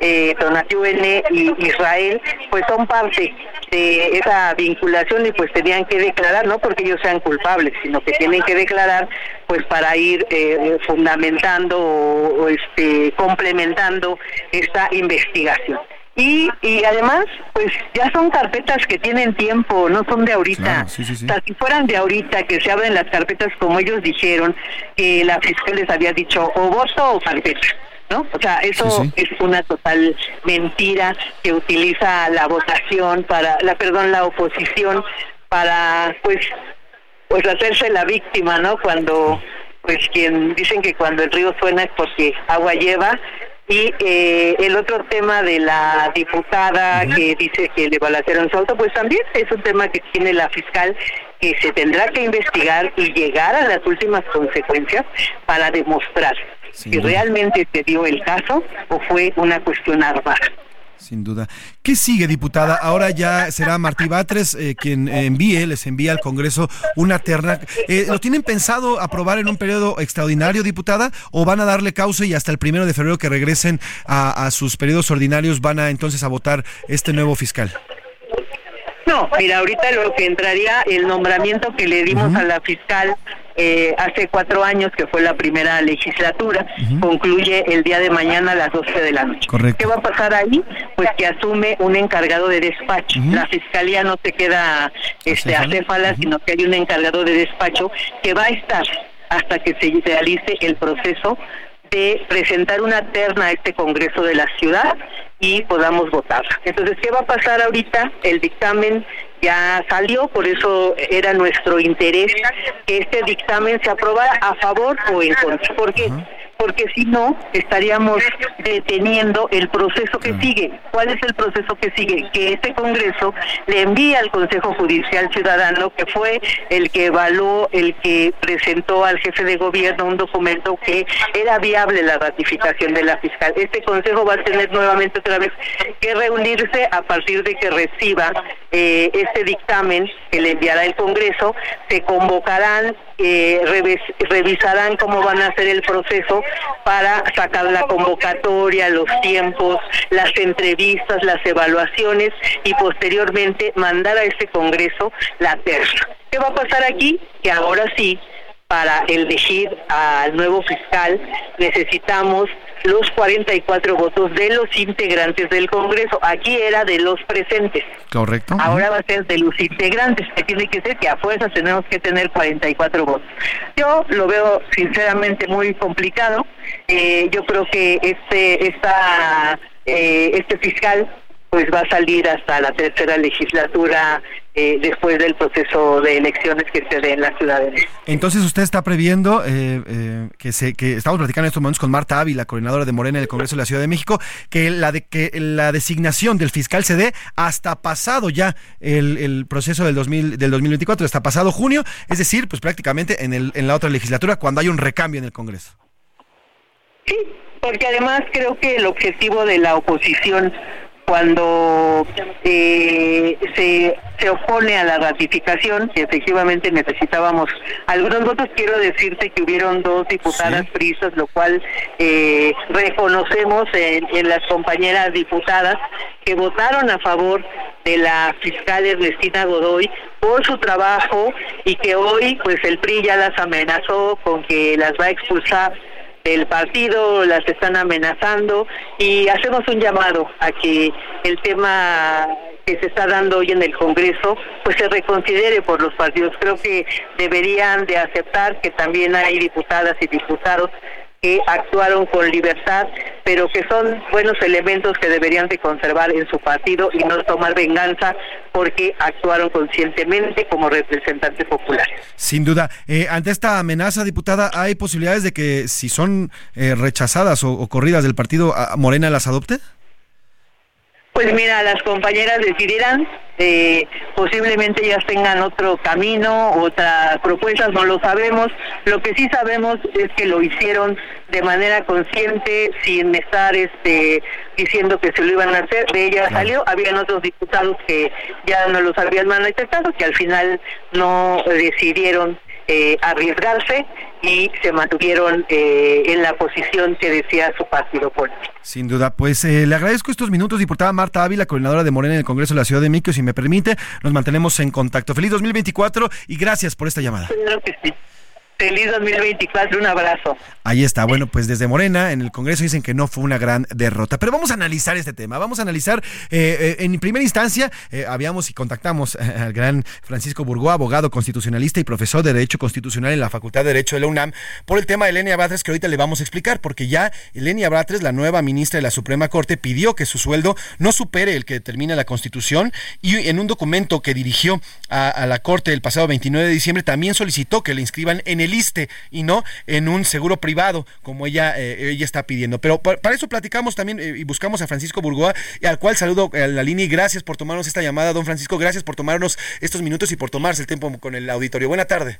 S13: eh, N y Israel, pues son parte de esa vinculación y pues tenían que declarar, no porque ellos sean culpables, sino que tienen que declarar pues para ir eh, fundamentando o, este complementando esta investigación. Y, y además, pues ya son carpetas que tienen tiempo, no son de ahorita. O sea, si fueran de ahorita, que se abren las carpetas como ellos dijeron, que la fiscal les había dicho o voto o carpeta. ¿No? O sea, eso es una total mentira que utiliza la votación para, la perdón, la oposición para, pues, pues hacerse la víctima, ¿no? Cuando, pues, quien dicen que cuando el río suena es porque agua lleva. Y eh, el otro tema de la diputada que dice que le balacearon su auto, pues también es un tema que tiene la fiscal que se tendrá que investigar y llegar a las últimas consecuencias para demostrar si realmente se dio el caso o fue una cuestión armada.
S5: Sin duda. ¿Qué sigue, diputada? Ahora ya será Martí Batres eh, quien envíe, les envía al Congreso una terna. Eh, ¿Lo tienen pensado aprobar en un periodo extraordinario, diputada? ¿O van a darle causa y hasta el primero de febrero que regresen a, sus periodos ordinarios van a entonces a votar este nuevo fiscal?
S13: No, mira, ahorita lo que entraría el nombramiento que le dimos a la fiscal eh, hace cuatro años, que fue la primera legislatura, concluye el día de mañana a las 12 de la noche. ¿Qué va a pasar ahí? Pues que asume un encargado de despacho. La fiscalía no se queda este, acéfala, sino que hay un encargado de despacho que va a estar hasta que se realice el proceso de presentar una terna a este Congreso de la ciudad y podamos votar. Entonces, ¿qué va a pasar ahorita? El dictamen ya salió, por eso era nuestro interés que este dictamen se aprobara a favor o en contra. ¿Por qué? Porque si no estaríamos deteniendo el proceso que sigue. ¿Cuál es el proceso que sigue? Que este Congreso le envía al Consejo Judicial Ciudadano, que fue el que evaluó, el que presentó al jefe de gobierno un documento que era viable la ratificación de la fiscal. Este Consejo va a tener nuevamente otra vez que reunirse a partir de que reciba eh, este dictamen que le enviará el Congreso, se convocarán, eh, revisarán cómo van a hacer el proceso para sacar la convocatoria, los tiempos, las entrevistas, las evaluaciones y posteriormente mandar a este Congreso la tercera. ¿Qué va a pasar aquí? Que ahora sí para elegir al nuevo fiscal necesitamos los 44 votos de los integrantes del Congreso. Aquí era de los presentes.
S5: Correcto.
S13: Ahora va a ser de los integrantes, que tiene que ser que a fuerzas tenemos que tener 44 votos. Yo lo veo sinceramente muy complicado. Eh, yo creo que este esta eh, este fiscal pues va a salir hasta la tercera legislatura eh, después del proceso de elecciones que se dé en la ciudad de México.
S5: Entonces usted está previendo eh, eh, que se que estamos platicando en estos momentos con Marta Ávila, coordinadora de Morena del Congreso de la Ciudad de México, que la de que la designación del fiscal se dé hasta pasado ya el, proceso del 2000 del 2024, hasta pasado junio, es decir, pues prácticamente en el en la otra legislatura cuando hay un recambio en el Congreso.
S13: Sí, porque además creo que el objetivo de la oposición cuando eh, se, se opone a la ratificación, que efectivamente necesitábamos algunos votos, quiero decirte que hubieron dos diputadas prisas, lo cual eh, reconocemos en, en las compañeras diputadas que votaron a favor de la fiscal Ernestina Godoy por su trabajo y que hoy pues el PRI ya las amenazó con que las va a expulsar el partido, las están amenazando y hacemos un llamado a que el tema que se está dando hoy en el Congreso pues se reconsidere por los partidos. Creo que deberían de aceptar que también hay diputadas y diputados que actuaron con libertad, pero que son buenos elementos que deberían de conservar en su partido y no tomar venganza porque actuaron conscientemente como representantes populares.
S5: Sin duda. Eh, ante esta amenaza, diputada, ¿hay posibilidades de que si son eh, rechazadas o, o, corridas del partido, Morena las adopte?
S13: Pues mira, las compañeras decidirán, eh, posiblemente ellas tengan otro camino, otras propuestas, no lo sabemos. Lo que sí sabemos es que lo hicieron de manera consciente, sin estar este, diciendo que se lo iban a hacer. De ella salió, habían otros diputados que ya no los habían manifestado, que al final no decidieron eh, arriesgarse y se mantuvieron eh, en la posición que decía su partido político.
S5: Sin duda, pues eh, le agradezco estos minutos, diputada Marta Ávila, coordinadora de Morena en el Congreso de la Ciudad de México, si me permite, nos mantenemos en contacto. Feliz 2024 y gracias por esta llamada.
S13: Claro que sí. Feliz 2024, un abrazo.
S5: Ahí está, bueno, pues desde Morena en el Congreso dicen que no fue una gran derrota, pero vamos a analizar este tema, vamos a analizar, eh, eh, en primera instancia, eh, habíamos y contactamos al gran Francisco Burgó, abogado constitucionalista y profesor de Derecho Constitucional en la Facultad de Derecho de la UNAM, por el tema de Elenia Batres que ahorita le vamos a explicar, porque ya Elenia Batres, la nueva ministra de la Suprema Corte, pidió que su sueldo no supere el que determina la Constitución y en un documento que dirigió a, a la Corte el pasado 29 de diciembre también solicitó que le inscriban en el ISTE y no en un seguro privado como ella, eh, ella está pidiendo. Pero para eso platicamos también eh, y buscamos a Francisco Burgoa, al cual saludo a la línea y gracias por tomarnos esta llamada, don Francisco, gracias por tomarnos estos minutos y por tomarse el tiempo con el auditorio. Buena tarde.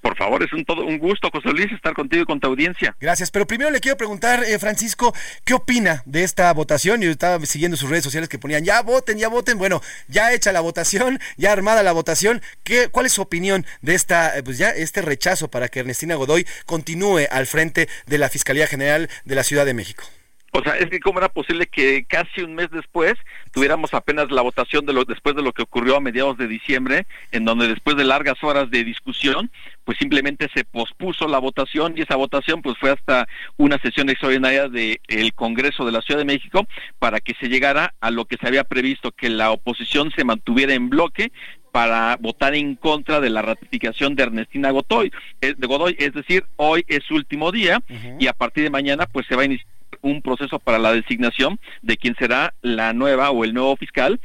S14: Por favor, es un todo un gusto, José Luis, estar contigo y con tu audiencia.
S5: Gracias, pero primero le quiero preguntar, eh, Francisco, ¿qué opina de esta votación? Yo estaba siguiendo sus redes sociales que ponían, ya voten, ya voten. Bueno, ya hecha la votación, ya armada la votación. ¿Qué, ¿Cuál es su opinión de esta, pues ya este rechazo para que Ernestina Godoy continúe al frente de la Fiscalía General de la Ciudad de México?
S14: O sea, es que cómo era posible que casi un mes después tuviéramos apenas la votación de lo después de lo que ocurrió a mediados de diciembre, en donde después de largas horas de discusión, pues simplemente se pospuso la votación y esa votación pues fue hasta una sesión extraordinaria del el Congreso de la Ciudad de México para que se llegara a lo que se había previsto que la oposición se mantuviera en bloque para votar en contra de la ratificación de Ernestina Godoy, de Godoy, es decir, hoy es su último día uh -huh. y a partir de mañana pues se va a iniciar un proceso para la designación de quien será la nueva o el nuevo fiscal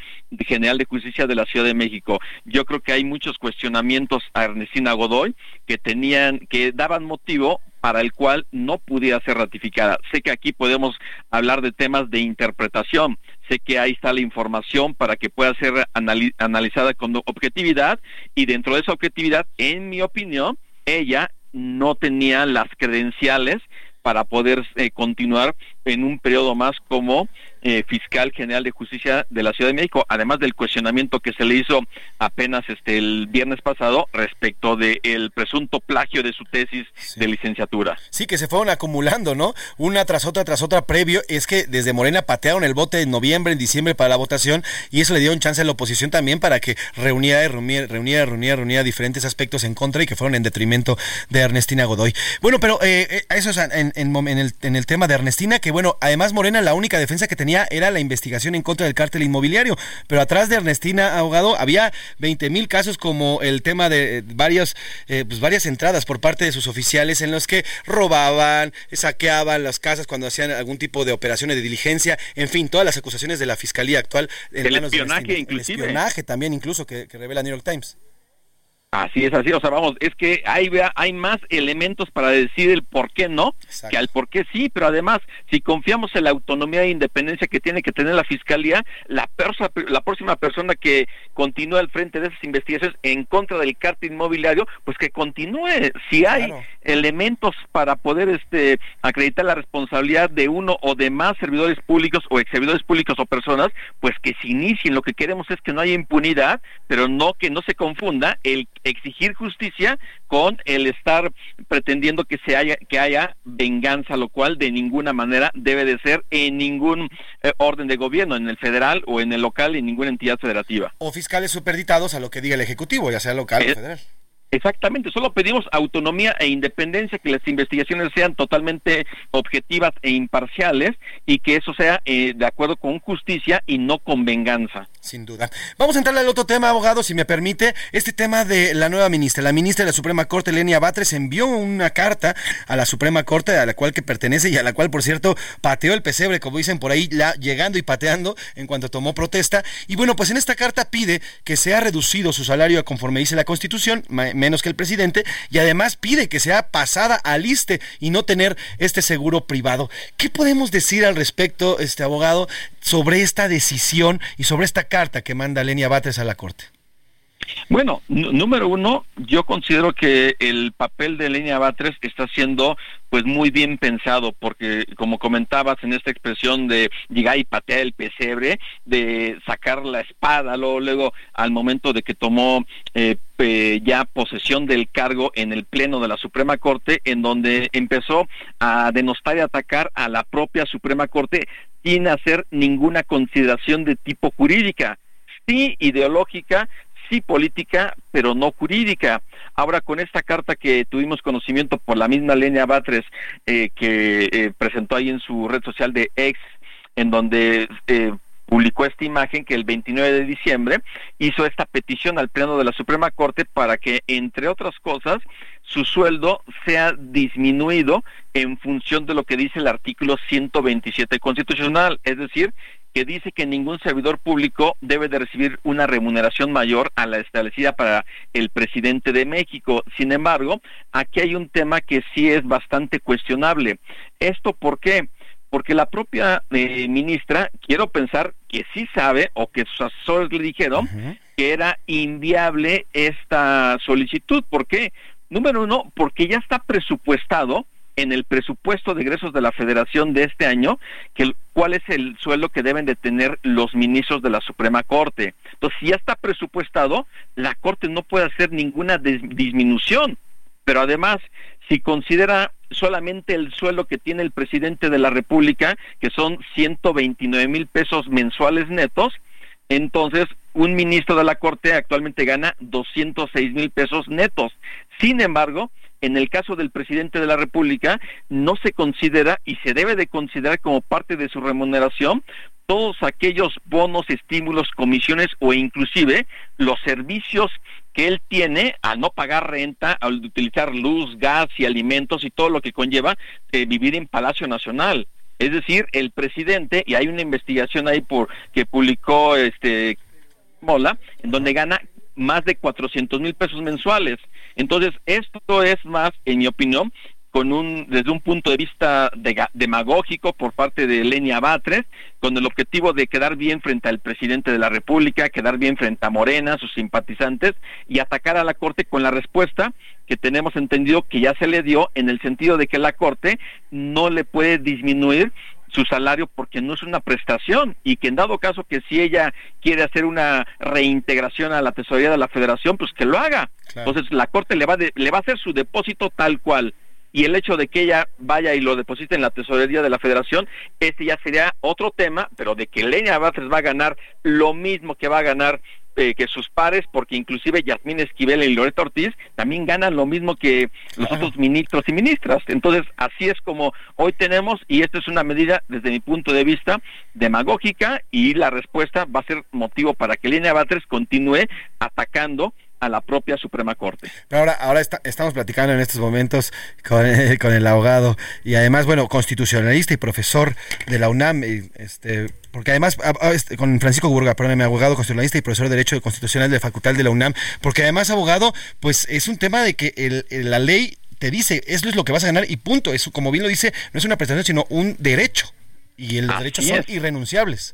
S14: general de justicia de la Ciudad de México. Yo creo que hay muchos cuestionamientos a Ernestina Godoy que tenían, que daban motivo para el cual no pudiera ser ratificada. Sé que aquí podemos hablar de temas de interpretación, sé que ahí está la información para que pueda ser anali analizada con objetividad y dentro de esa objetividad, en mi opinión, ella no tenía las credenciales para poder eh, continuar en un periodo más como eh, fiscal general de justicia de la Ciudad de México, además del cuestionamiento que se le hizo apenas este el viernes pasado respecto del el presunto plagio de su tesis sí. de licenciatura.
S5: Sí, que se fueron acumulando, ¿no? Una tras otra, tras otra previo. Es que desde Morena patearon el bote en noviembre, en diciembre para la votación y eso le dio un chance a la oposición también para que reuniera, reuniera, reuniera, reuniera, reuniera diferentes aspectos en contra y que fueron en detrimento de Ernestina Godoy. Bueno, pero eh, eso es en, en, en, el, en el tema de Ernestina, que bueno, además Morena la única defensa que tenía era la investigación en contra del cártel inmobiliario, pero atrás de Ernestina Ahogado había 20 mil casos como el tema de varios, eh, pues varias entradas por parte de sus oficiales en los que robaban, saqueaban las casas cuando hacían algún tipo de operaciones de diligencia, en fin, todas las acusaciones de la fiscalía actual
S14: en el manos espionaje, de inclusive.
S5: El espionaje también incluso que, que revela New York Times.
S14: Así es, así, o sea, vamos, es que hay, hay más elementos para decir el por qué no Exacto. que al por qué sí, pero además, si confiamos en la autonomía e independencia que tiene que tener la Fiscalía, la, persa, la próxima persona que continúe al frente de esas investigaciones en contra del cártel inmobiliario, pues que continúe. Si hay claro. Elementos para poder este acreditar la responsabilidad de uno o de más servidores públicos o ex servidores públicos o personas, pues que se inicien. Lo que queremos es que no haya impunidad, pero no que no se confunda el exigir justicia con el estar pretendiendo que se haya que haya venganza, lo cual de ninguna manera debe de ser en ningún eh, orden de gobierno, en el federal o en el local, en ninguna entidad federativa.
S5: O fiscales superditados a lo que diga el ejecutivo, ya sea local o
S14: Eh,
S5: federal.
S14: Exactamente, solo pedimos autonomía e independencia, que las investigaciones sean totalmente objetivas e imparciales y que eso sea eh, de acuerdo con justicia y no con venganza.
S5: Sin duda. Vamos a entrar al otro tema, abogado, si me permite. Este tema de la nueva ministra. La ministra de la Suprema Corte, Lenia Batres, envió una carta a la Suprema Corte, a la cual que pertenece y a la cual, por cierto, pateó el pesebre, como dicen por ahí, la, llegando y pateando en cuanto tomó protesta. Y bueno, pues en esta carta pide que sea reducido su salario conforme dice la Constitución, menos que el presidente, y además pide que sea pasada al ISTE y no tener este seguro privado. ¿Qué podemos decir al respecto, este abogado, sobre esta decisión y sobre esta carta que manda Lenia Batres a la Corte?
S14: Bueno, número uno, yo considero que el papel de Lenia Batres está siendo pues muy bien pensado, porque como comentabas en esta expresión de llegar y patear el pesebre, de sacar la espada, luego, luego al momento de que tomó eh, ya posesión del cargo en el Pleno de la Suprema Corte, en donde empezó a denostar y atacar a la propia Suprema Corte sin hacer ninguna consideración de tipo jurídica, sí ideológica, sí política, pero no jurídica. Ahora, con esta carta que tuvimos conocimiento por la misma Lenia Batres, eh, que eh, presentó ahí en su red social de ex, en donde eh, publicó esta imagen que el 29 de diciembre hizo esta petición al Pleno de la Suprema Corte para que, entre otras cosas, su sueldo sea disminuido en función de lo que dice el artículo 127 constitucional, es decir, que dice que ningún servidor público debe de recibir una remuneración mayor a la establecida para el presidente de México. Sin embargo, aquí hay un tema que sí es bastante cuestionable. ¿Esto por qué? Porque la propia eh, ministra, quiero pensar que sí sabe o que sus asesores le dijeron que era inviable esta solicitud. ¿Por qué? Número uno, porque ya está presupuestado en el presupuesto de egresos de la Federación de este año, que cuál es el sueldo que deben de tener los ministros de la Suprema Corte. Entonces, si ya está presupuestado, la Corte no puede hacer ninguna dis- disminución. Pero además, si considera solamente el sueldo que tiene el presidente de la República, que son 129 mil pesos mensuales netos, entonces un ministro de la Corte actualmente gana 206 mil pesos netos. Sin embargo, en el caso del presidente de la República, no se considera y se debe de considerar como parte de su remuneración todos aquellos bonos, estímulos, comisiones o inclusive los servicios que él tiene al no pagar renta, al utilizar luz, gas y alimentos y todo lo que conlleva eh, vivir en Palacio Nacional. Es decir, el presidente, y hay una investigación ahí por que publicó este Mola, en donde gana más de 400 mil pesos mensuales. Entonces, esto es más, en mi opinión, con un, desde un punto de vista de- demagógico por parte de Lenia Batres, con el objetivo de quedar bien frente al presidente de la República, quedar bien frente a Morena, sus simpatizantes, y atacar a la Corte con la respuesta que tenemos entendido que ya se le dio en el sentido de que la Corte no le puede disminuir su salario porque no es una prestación y que en dado caso que si ella quiere hacer una reintegración a la tesorería de la federación, pues que lo haga.
S5: Claro.
S14: Entonces la Corte le va, de- le va a hacer su depósito tal cual y el hecho de que ella vaya y lo deposite en la tesorería de la federación, este ya sería otro tema, pero de que Leña Batres va a ganar lo mismo que va a ganar eh, que sus pares, porque inclusive Yasmín Esquivel y Loreto Ortiz también ganan lo mismo que los otros ministros y ministras. Entonces, así es como hoy tenemos, y esta es una medida, desde mi punto de vista, demagógica, y la respuesta va a ser motivo para que Leña Batres continúe atacando a la propia Suprema Corte.
S5: Pero ahora, ahora está- estamos platicando en estos momentos con, eh, con el abogado y además, bueno, constitucionalista y profesor de la UNAM, y, este, porque además, a- a- este, con Francisco Burga, perdóname, abogado constitucionalista y profesor de Derecho Constitucional de la Facultad de la UNAM, porque además, abogado, pues es un tema de que el- el- la ley te dice, eso es lo que vas a ganar y punto. Eso, como bien lo dice, no es una prestación, sino un derecho. Y los
S14: Así
S5: derechos son
S14: es.
S5: irrenunciables.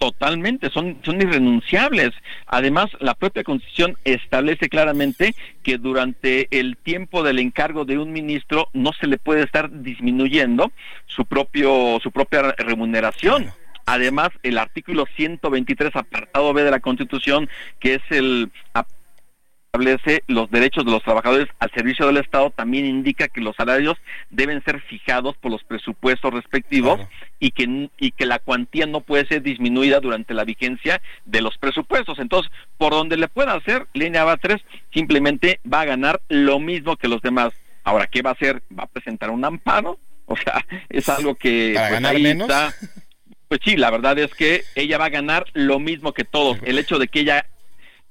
S14: Totalmente, son, son irrenunciables. Además, la propia Constitución establece claramente que durante el tiempo del encargo de un ministro no se le puede estar disminuyendo su propio su propia remuneración. Además, el artículo 123 apartado B de la Constitución, que es el establece los derechos de los trabajadores al servicio del Estado, también indica que los salarios deben ser fijados por los presupuestos respectivos y que y que la cuantía no puede ser disminuida durante la vigencia de los presupuestos. Entonces, por donde le pueda hacer, línea a 3 simplemente va a ganar lo mismo que los demás. Ahora, ¿qué va a hacer? ¿Va a presentar un amparo? O sea, es algo que...
S5: ¿Para pues, ganar menos?
S14: pues sí, la verdad es que ella va a ganar lo mismo que todos. El hecho de que ella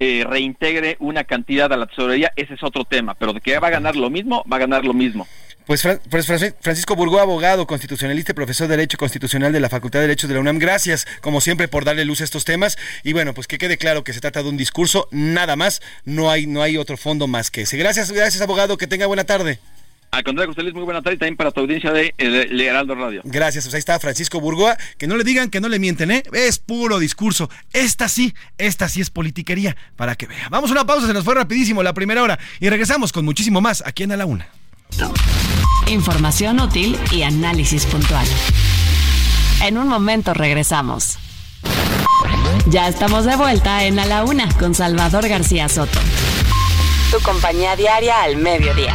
S14: eh, reintegre una cantidad a la tesorería, ese es otro tema, pero de que va a ganar lo mismo, va a ganar lo mismo.
S5: Pues, pues Francisco Burgó, abogado, constitucionalista y profesor de Derecho Constitucional de la Facultad de Derecho de la UNAM, gracias como siempre por darle luz a estos temas y bueno, pues que quede claro que se trata de un discurso, nada más, no hay, no hay otro fondo más que ese. Gracias, gracias abogado, que tenga buena tarde.
S14: Al contrario, José muy buena tarde también para tu audiencia de, de, Heraldo Radio.
S5: Gracias, pues ahí está Francisco Burgoa. Que no le digan que no le mienten, ¿eh? Es puro discurso. Esta sí, esta sí es politiquería, para que vea. Vamos a una pausa, se nos fue rapidísimo la primera hora y regresamos con muchísimo más aquí en A la Una.
S6: Información útil y análisis puntual. En un momento regresamos. Ya estamos de vuelta en A la Una con Salvador García Soto. Tu compañía diaria al mediodía.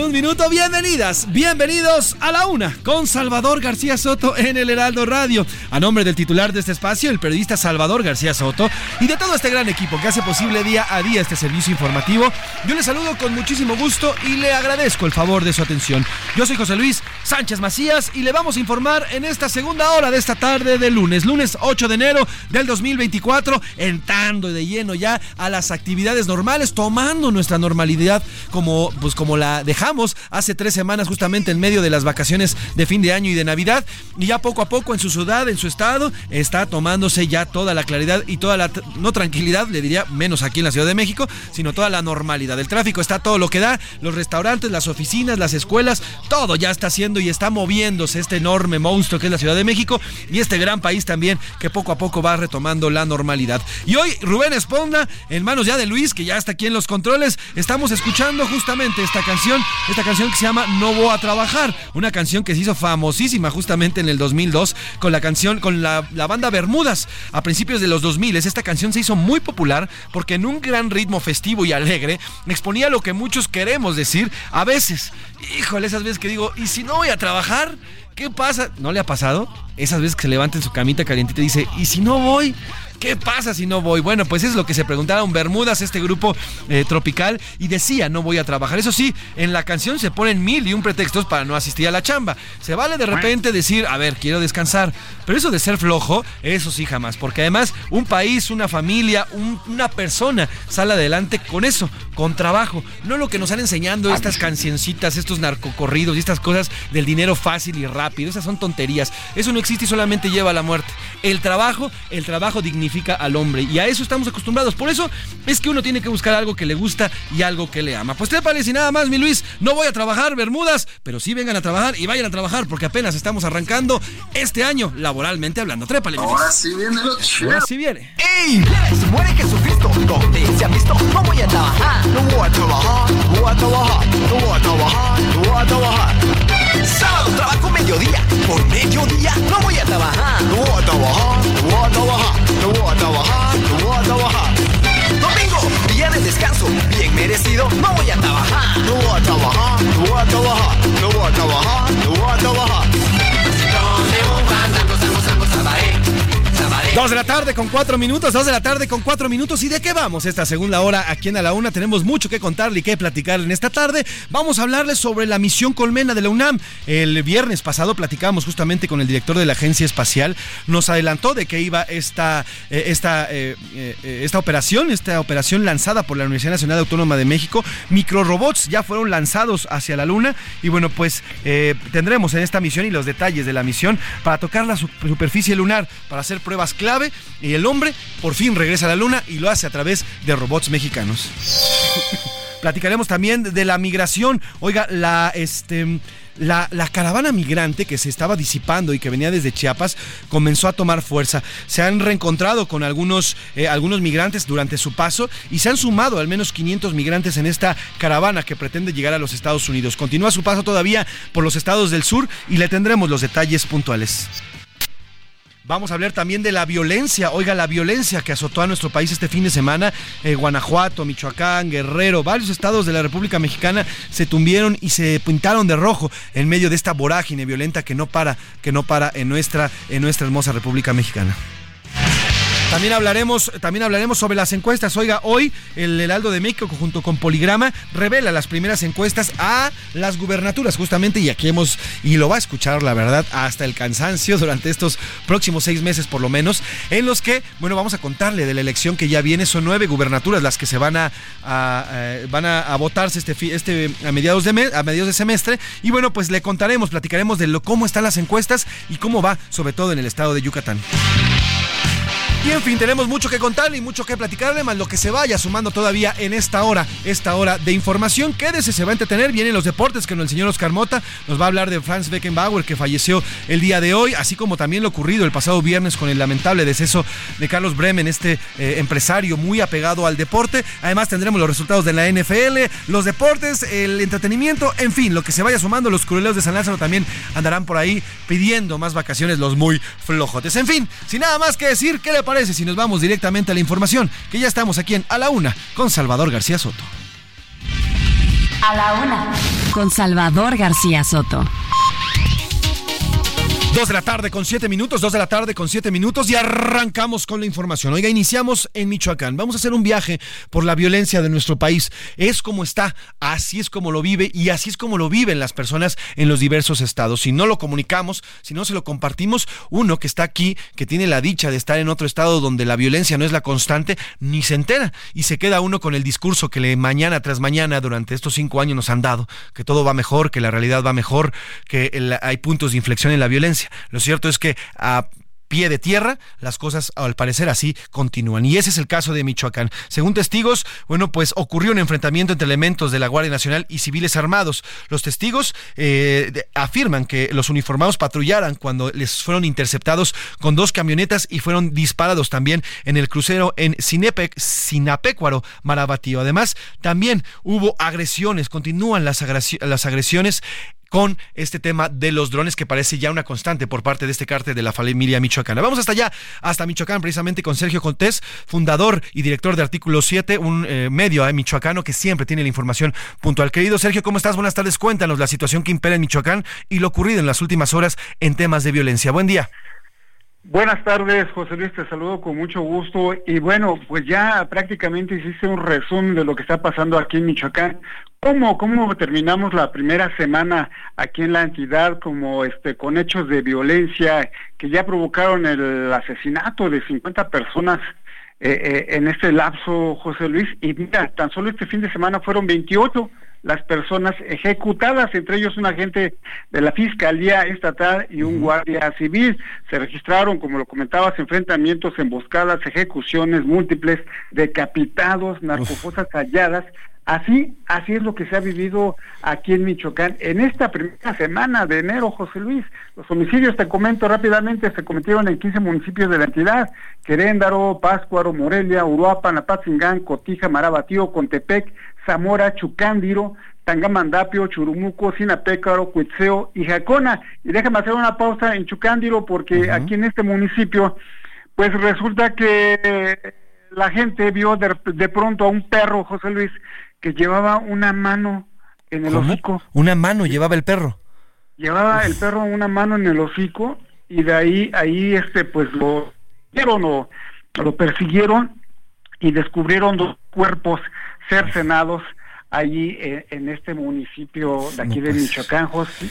S5: un minuto. Bienvenidas, bienvenidos a la una con Salvador García Soto en el Heraldo Radio. A nombre del titular de este espacio, el periodista Salvador García Soto, y de todo este gran equipo que hace posible día a día este servicio informativo, yo le saludo con muchísimo gusto y le agradezco el favor de su atención. Yo soy José Luis Sánchez Macías y le vamos a informar en esta segunda hora de esta tarde de lunes, lunes 8 de enero del 2024, entrando de lleno ya a las actividades normales, tomando nuestra normalidad como, pues como la dejamos hace tres semanas justamente en medio de las vacaciones de fin de año y de Navidad. Y ya poco a poco en su ciudad, en su estado, está tomándose ya toda la claridad y toda la, no tranquilidad, le diría, menos aquí en la Ciudad de México, sino toda la normalidad. El tráfico está todo lo que da, los restaurantes, las oficinas, las escuelas, todo ya está y está moviéndose este enorme monstruo que es la Ciudad de México y este gran país también que poco a poco va retomando la normalidad. Y hoy Rubén Esponda, en manos ya de Luis, que ya está aquí en los controles, estamos escuchando justamente esta canción, esta canción que se llama No voy a trabajar, una canción que se hizo famosísima justamente en el 2002 con la canción, con la, la banda Bermudas a principios de los 2000. Esta canción se hizo muy popular porque en un gran ritmo festivo y alegre exponía lo que muchos queremos decir a veces. Híjole, esas veces que digo, ¿y si no voy a trabajar? ¿Qué pasa? ¿No le ha pasado? Esas veces que se levanta en su camita calientita y dice, ¿y si no voy? ¿Qué pasa si no voy? Bueno, pues es lo que se preguntaron Bermudas, este grupo eh, tropical, y decía, no voy a trabajar. Eso sí, en la canción se ponen mil y un pretextos para no asistir a la chamba. Se vale de repente decir, a ver, quiero descansar. Pero eso de ser flojo, eso sí jamás. Porque además, un país, una familia, una persona sale adelante con eso, con trabajo. No lo que nos han enseñando estas cancioncitas, estos narcocorridos y estas cosas del dinero fácil y rápido esas son tonterías. Eso no existe y solamente lleva a la muerte. El trabajo, el trabajo dignifica al hombre y a eso estamos acostumbrados. Por eso es que uno tiene que buscar algo que le gusta y algo que le ama. Pues te parece nada más, mi Luis, no voy a trabajar Bermudas, pero sí vengan a trabajar y vayan a trabajar porque apenas estamos arrancando este año laboralmente hablando. Trépale,
S1: Ahora sí viene lo chido.
S5: Ahora sí viene.
S15: ¡Ey! Se muere Jesucristo, ¿dónde se ha visto? No voy a trabajar, no voy a trabajar, no voy a trabajar, no voy a trabajar, no voy a trabajar. Sábado trabajo mediodía, por mediodía no voy a trabajar, no voy a trabajar, no voy a trabajar, no voy a trabajar, no voy a trabajar. Domingo, día de descanso, bien merecido, no voy a trabajar, no voy a trabajar, no voy a trabajar, no voy a trabajar, no voy a trabajar.
S5: Dos de la tarde con cuatro minutos, dos de la tarde con cuatro minutos. ¿Y de qué vamos esta segunda hora aquí en A la Una? Tenemos mucho que contarle y que platicar en esta tarde. Vamos a hablarles sobre la misión Colmena de la UNAM. El viernes pasado platicamos justamente con el director de la Agencia Espacial. Nos adelantó de que iba esta, eh, esta, eh, eh, esta operación, esta operación lanzada por la Universidad Nacional Autónoma de México. Microrobots ya fueron lanzados hacia la Luna. Y bueno, pues tendremos en esta misión y los detalles de la misión para tocar la superficie lunar, para hacer pruebas claras y el hombre por fin regresa a la luna y lo hace a través de robots mexicanos. Platicaremos también de la migración. Oiga, la este la, caravana migrante que se estaba disipando y que venía desde Chiapas comenzó a tomar fuerza. Se han reencontrado con algunos, eh, algunos migrantes durante su paso y se han sumado al menos 500 migrantes en esta caravana que pretende llegar a los Estados Unidos. Continúa su paso todavía por los estados del sur y le tendremos los detalles puntuales. Vamos a hablar también de la violencia. Oiga, la violencia que azotó a nuestro país este fin de semana. Eh, Guanajuato, Michoacán, Guerrero, varios estados de la República Mexicana se tumbieron y se pintaron de rojo en medio de esta vorágine violenta que no para, que no para en nuestra, en nuestra hermosa República Mexicana. También hablaremos, también hablaremos sobre las encuestas. Oiga, hoy el Heraldo de México junto con Poligrama revela las primeras encuestas a las gubernaturas, justamente, y aquí hemos, y lo va a escuchar, la verdad, hasta el cansancio durante estos próximos seis meses por lo menos, en los que, bueno, vamos a contarle de la elección que ya viene. Son nueve gubernaturas las que se van a, eh, van a, votarse este, este a mediados de mes, a mediados de semestre. Y bueno, pues le contaremos, platicaremos de lo, cómo están las encuestas y cómo va, sobre todo en el estado de Yucatán. Y en fin, tenemos mucho que contarle y mucho que platicarle, más lo que se vaya sumando todavía en esta hora, esta hora de información. Quédese, se va a entretener. Vienen los deportes con el señor Oscar Mota. Nos va a hablar de Franz Beckenbauer, que falleció el día de hoy, así como también lo ocurrido el pasado viernes con el lamentable deceso de Carlos Bremen, este eh, empresario muy apegado al deporte. Además, tendremos los resultados de la NFL, los deportes, el entretenimiento, en fin, lo que se vaya sumando. Los curuleos de San Lázaro también andarán por ahí pidiendo más vacaciones, los muy flojotes. En fin, sin nada más que decir, ¿qué le parece? Si nos vamos directamente a la información? Que ya estamos aquí en A la Una con Salvador García Soto.
S6: A la Una con Salvador García Soto.
S5: Dos de la tarde con siete minutos, dos de la tarde con siete minutos y arrancamos con la información. Oiga, iniciamos en Michoacán. Vamos a hacer un viaje por la violencia de nuestro país. Es como está, así es como lo vive y así es como lo viven las personas en los diversos estados. Si no lo comunicamos, si no se lo compartimos, uno que está aquí, que tiene la dicha de estar en otro estado donde la violencia no es la constante, ni se entera y se queda uno con el discurso que le mañana tras mañana durante estos cinco años nos han dado, que todo va mejor, que la realidad va mejor, que hay puntos de inflexión en la violencia. Lo cierto es que a pie de tierra, las cosas al parecer así continúan. Y ese es el caso de Michoacán. Según testigos, bueno, pues ocurrió un enfrentamiento entre elementos de la Guardia Nacional y civiles armados. Los testigos eh, afirman que los uniformados patrullaran cuando les fueron interceptados con dos camionetas y fueron disparados también en el crucero en Sinapecuaro, Marabatío. Además, también hubo agresiones, continúan las agresiones con este tema de los drones que parece ya una constante por parte de este cártel de la familia michoacana. Vamos hasta allá, hasta Michoacán, precisamente con Sergio Contés, fundador y director de Artículo 7, un eh, medio eh, michoacano que siempre tiene la información puntual. Querido Sergio, ¿cómo estás? Buenas tardes. Cuéntanos la situación que impera en Michoacán y lo ocurrido en las últimas horas en temas de violencia. Buen día.
S16: Buenas tardes, José Luis, te saludo con mucho gusto. Y bueno, pues ya prácticamente hiciste un resumen de lo que está pasando aquí en Michoacán. ¿Cómo, cómo terminamos la primera semana aquí en la entidad como este con hechos de violencia que ya provocaron el asesinato de 50 personas eh, eh, en este lapso, José Luis? Y mira, tan solo este fin de semana fueron 28 las personas ejecutadas, entre ellos un agente de la Fiscalía Estatal y un guardia civil. Se registraron, como lo comentabas, enfrentamientos, emboscadas, ejecuciones múltiples, decapitados, narcofosas halladas Así, así es lo que se ha vivido aquí en Michoacán en esta primera semana de enero, José Luis. Los homicidios, te comento rápidamente, se cometieron en 15 municipios de la entidad, Queréndaro, Páscuaro, Morelia, Uruapan, Apatzingán, Cotija, Marabatío, Contepec, Zamora, Chucándiro, Tangamandapio, Churumuco, Sinapécaro, Cuitzeo y Jacona. Y déjame hacer una pausa en Chucándiro porque aquí en este municipio, pues resulta que la gente vio de, de pronto a un perro, José Luis, que llevaba una mano en el hocico.
S5: Una mano llevaba el perro.
S16: Llevaba el perro una mano en el hocico y de ahí, ahí este, pues lo vieron o lo persiguieron y descubrieron dos cuerpos cercenados allí eh, en, este municipio de aquí de Michoacán,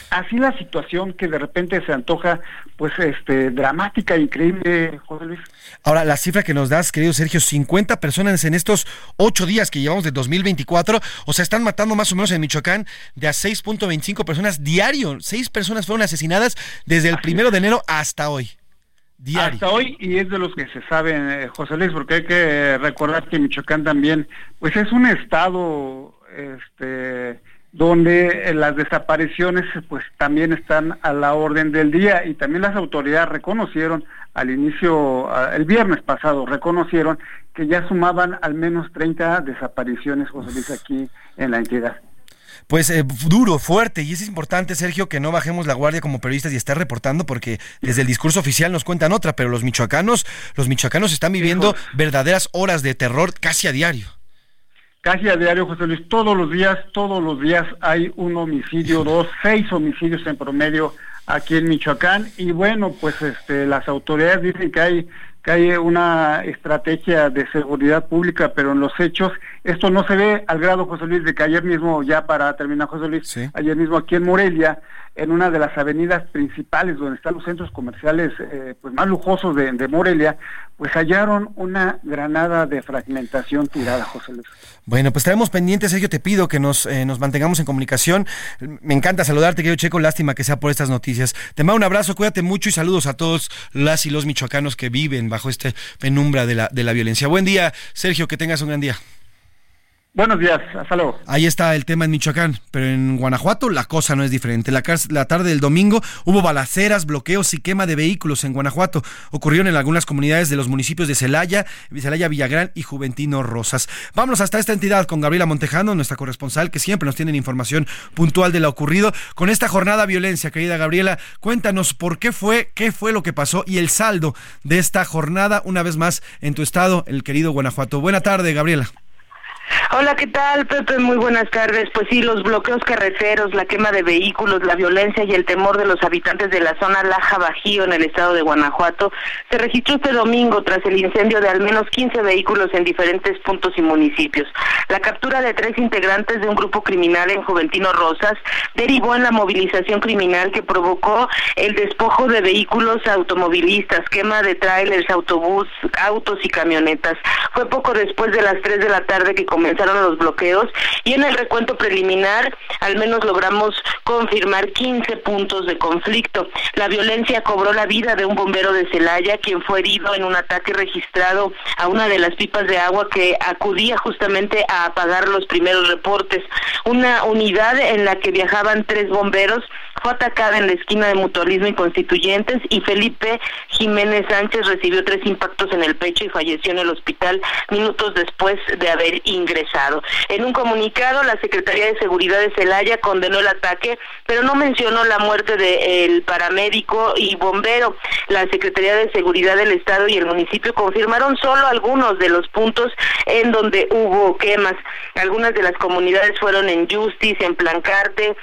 S16: Así la situación que de repente se antoja, pues, este, dramática, increíble, José Luis.
S5: Ahora, la cifra que nos das, querido Sergio, 50 personas en estos ocho días que llevamos de 2024, o sea, están matando más o menos en Michoacán de a 6.25 personas diario. Seis personas fueron asesinadas desde el primero de enero hasta hoy. Diario.
S16: Hasta hoy, y es de los que se saben, eh, José Luis, porque hay que recordar que Michoacán también, pues es un estado este, donde las desapariciones pues también están a la orden del día y también las autoridades reconocieron al inicio, el viernes pasado, reconocieron que ya sumaban al menos 30 desapariciones, José Luis, aquí en la entidad.
S5: Pues eh, duro, fuerte, y es importante, Sergio, que no bajemos la guardia como periodistas y estar reportando, porque desde el discurso oficial nos cuentan otra, pero los michoacanos, los michoacanos están viviendo verdaderas horas de terror casi a diario
S16: casi a diario, José Luis, todos los días, todos los días hay un homicidio, dos, seis homicidios en promedio aquí en Michoacán. Y bueno, pues este, las autoridades dicen que hay que hay una estrategia de seguridad pública, pero en los hechos esto no se ve al grado, José Luis, de que ayer mismo, ya para terminar, José Luis, ayer mismo aquí en Morelia, en una de las avenidas principales donde están los centros comerciales eh, pues más lujosos de, Morelia, pues hallaron una granada de fragmentación tirada, José Luis.
S5: Bueno, pues estaremos pendientes, Sergio, te pido que nos, eh, nos mantengamos en comunicación. Me encanta saludarte, querido Checo, lástima que sea por estas noticias. Te mando un abrazo, cuídate mucho y saludos a todos las y los michoacanos que viven bajo esta penumbra de la, de la violencia. Buen día, Sergio, que tengas un gran día.
S16: Buenos días, hasta luego.
S5: Ahí está el tema en Michoacán, pero en Guanajuato la cosa no es diferente. La, tarde del domingo hubo balaceras, bloqueos y quema de vehículos en Guanajuato. Ocurrieron en algunas comunidades de los municipios de Celaya, Celaya Villagrán y Juventino Rosas. Vámonos hasta esta entidad con Gabriela Montejano, nuestra corresponsal, que siempre nos tiene información puntual de lo ocurrido con esta jornada de violencia. Querida Gabriela, cuéntanos por qué fue, qué fue lo que pasó y el saldo de esta jornada, una vez más en tu estado, el querido Guanajuato. Buena tarde, Gabriela.
S17: Hola, ¿qué tal, Pepe? Muy buenas tardes. Pues sí, los bloqueos carreteros, la quema de vehículos, la violencia y el temor de los habitantes de la zona Laja Bajío en el estado de Guanajuato se registró este domingo tras el incendio de al menos 15 vehículos en diferentes puntos y municipios. La captura de tres integrantes de un grupo criminal en Juventino Rosas derivó en la movilización criminal que provocó el despojo de vehículos automovilistas, quema de trailers, autobús, autos y camionetas. Fue poco después de las 3 de la tarde que comenzaron los bloqueos y en el recuento preliminar al menos logramos confirmar 15 puntos de conflicto. La violencia cobró la vida de un bombero de Celaya quien fue herido en un ataque registrado a una de las pipas de agua que acudía justamente a apagar los primeros reportes. Una unidad en la que viajaban tres bomberos fue atacada en la esquina de Mutualismo y Constituyentes y Felipe Jiménez Sánchez recibió tres impactos en el pecho y falleció en el hospital minutos después de haber ingresado. En un comunicado, la Secretaría de Seguridad de Celaya condenó el ataque, pero no mencionó la muerte del paramédico y bombero. La Secretaría de Seguridad del Estado y el municipio confirmaron solo algunos de los puntos en donde hubo quemas. Algunas de las comunidades fueron en Justice, en Plancarte,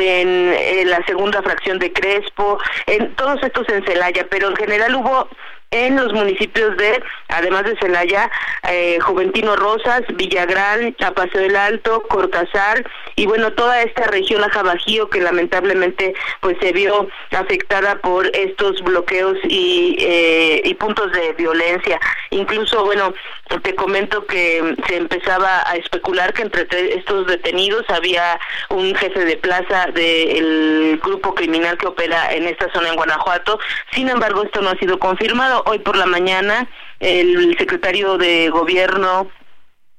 S17: en, la segunda fracción de Crespo, en todos estos en Celaya, pero en general hubo en los municipios de, además de Celaya, eh, Juventino Rosas, Villagrán, Apaseo del Alto, Cortázar y bueno, toda esta región Aja Bajío que lamentablemente pues se vio afectada por estos bloqueos y, eh, y puntos de violencia. Incluso, bueno, te comento que se empezaba a especular que entre estos detenidos había un jefe de plaza del grupo criminal que opera en esta zona en Guanajuato. Sin embargo, esto no ha sido confirmado. Hoy por la mañana el secretario de gobierno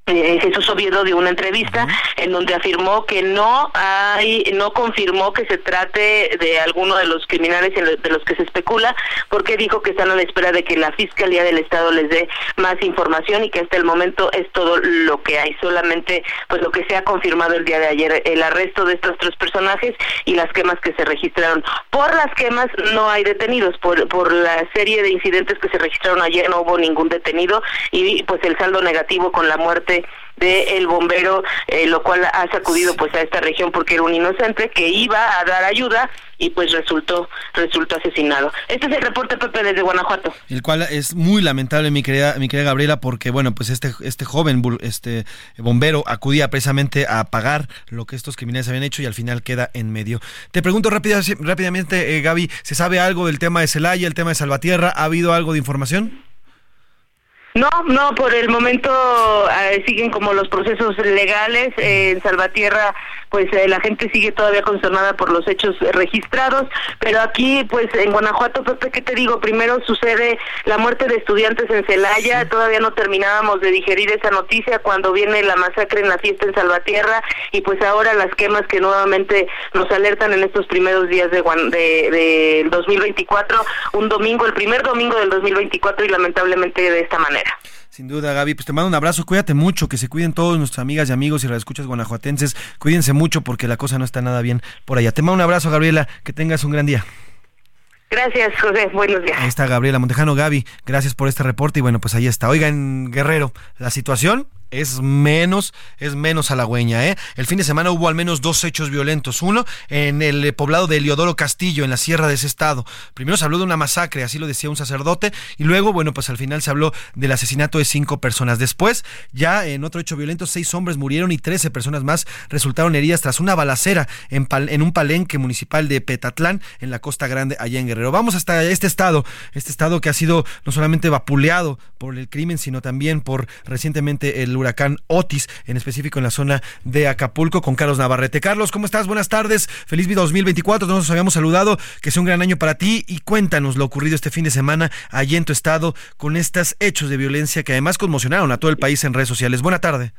S17: eh, Jesús Oviedo dio una entrevista en donde afirmó que no hay, no confirmó que se trate de alguno de los criminales de los que se especula, porque dijo que están a la espera de que la Fiscalía del Estado les dé más información y que hasta el momento es todo lo que hay, solamente pues lo que se ha confirmado el día de ayer, el arresto de estos tres personajes y las quemas que se registraron. Por las quemas no hay detenidos, por, por la serie de incidentes que se registraron ayer no hubo ningún detenido y pues el saldo negativo con la muerte de el bombero, eh, lo cual ha sacudido pues a esta región porque era un inocente que iba a dar ayuda y pues resultó resultó asesinado. Este es el reporte Pepe desde Guanajuato.
S5: El cual es muy lamentable mi querida mi querida Gabriela porque bueno, pues este este joven este bombero acudía precisamente a pagar lo que estos criminales habían hecho y al final queda en medio. Te pregunto rápida, rápidamente eh, Gaby, ¿se sabe algo del tema de Celaya, el tema de Salvatierra? ¿Ha habido algo de información?
S17: No, no, por el momento eh, siguen como los procesos legales. en Salvatierra, pues eh, la gente sigue todavía consternada por los hechos registrados, pero aquí, pues en Guanajuato, Pepe, ¿qué te digo? Primero sucede la muerte de estudiantes en Celaya, todavía no terminábamos de digerir esa noticia cuando viene la masacre en la fiesta en Salvatierra y pues ahora las quemas que nuevamente nos alertan en estos primeros días de, de, de 2024, un domingo, el primer domingo del 2024 y lamentablemente de esta manera.
S5: Sin duda, Gaby, pues te mando un abrazo, cuídate mucho, que se cuiden todos nuestras amigas y amigos y las escuchas guanajuatenses, cuídense mucho porque la cosa no está nada bien por allá. Te mando un abrazo, Gabriela, que tengas un gran día.
S17: Gracias, José. Buenos días.
S5: Ahí está Gabriela Montejano. Gaby, gracias por este reporte. Y bueno, pues ahí está. Oigan, Guerrero, la situación es menos, es menos halagüeña. ¿eh? El fin de semana hubo al menos dos hechos violentos. Uno en el poblado de Eliodoro Castillo, en la sierra de ese estado. Primero se habló de una masacre, así lo decía un sacerdote, y luego, bueno, pues al final se habló del asesinato de cinco personas. Después, ya en otro hecho violento, seis hombres murieron y trece personas más resultaron heridas tras una balacera en, en un palenque municipal de Petatlán, en la Costa Grande, allá en Guerrero. Vamos hasta este estado, este estado que ha sido no solamente vapuleado por el crimen, sino también por recientemente el huracán Otis, en específico en la zona de Acapulco, con Carlos Navarrete. Carlos, ¿cómo estás? Buenas tardes. Feliz vida 2024. Nos habíamos saludado. Que sea un gran año para ti y cuéntanos lo ocurrido este fin de semana allí en tu estado con estos hechos de violencia que además conmocionaron a todo el país en redes sociales. Buena tarde.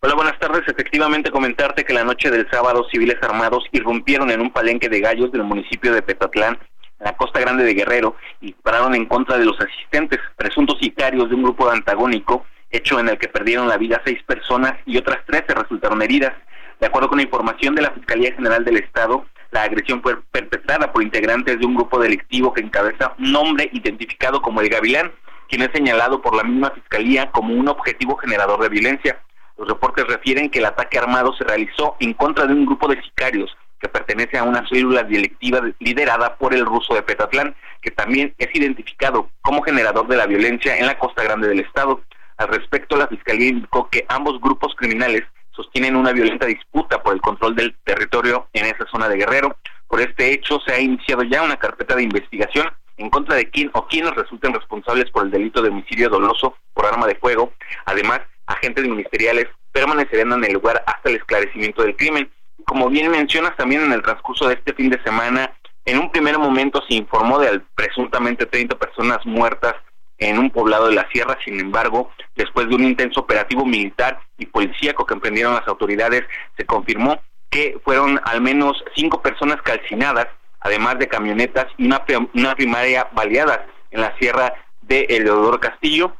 S18: Hola, buenas tardes. Efectivamente, comentarte que la noche del sábado civiles armados irrumpieron en un palenque de gallos del municipio de Petatlán, en la costa grande de Guerrero, y pararon en contra de los asistentes, presuntos sicarios de un grupo antagónico hecho en el que perdieron la vida seis personas y otras trece resultaron heridas. De acuerdo con la información de la Fiscalía General del Estado, la agresión fue perpetrada por integrantes de un grupo delictivo que encabeza un hombre identificado como el Gavilán, quien es señalado por la misma Fiscalía como un objetivo generador de violencia. Los reportes refieren que el ataque armado se realizó en contra de un grupo de sicarios que pertenece a una célula delictiva liderada por el ruso de Petatlán, que también es identificado como generador de la violencia en la costa grande del estado. Al respecto, la Fiscalía indicó que ambos grupos criminales sostienen una violenta disputa por el control del territorio en esa zona de Guerrero. Por este hecho se ha iniciado ya una carpeta de investigación en contra de quién o quienes resulten responsables por el delito de homicidio doloso por arma de fuego. Además, agentes ministeriales permanecerán en el lugar hasta el esclarecimiento del crimen. Como bien mencionas también en el transcurso de este fin de semana, en un primer momento se informó de presuntamente 30 personas muertas en un poblado de la sierra. Sin embargo, después de un intenso operativo militar y policíaco que emprendieron las autoridades, se confirmó que fueron al menos cinco personas calcinadas, además de camionetas y una, una primaria baleada en la sierra de Eleodoro Castillo.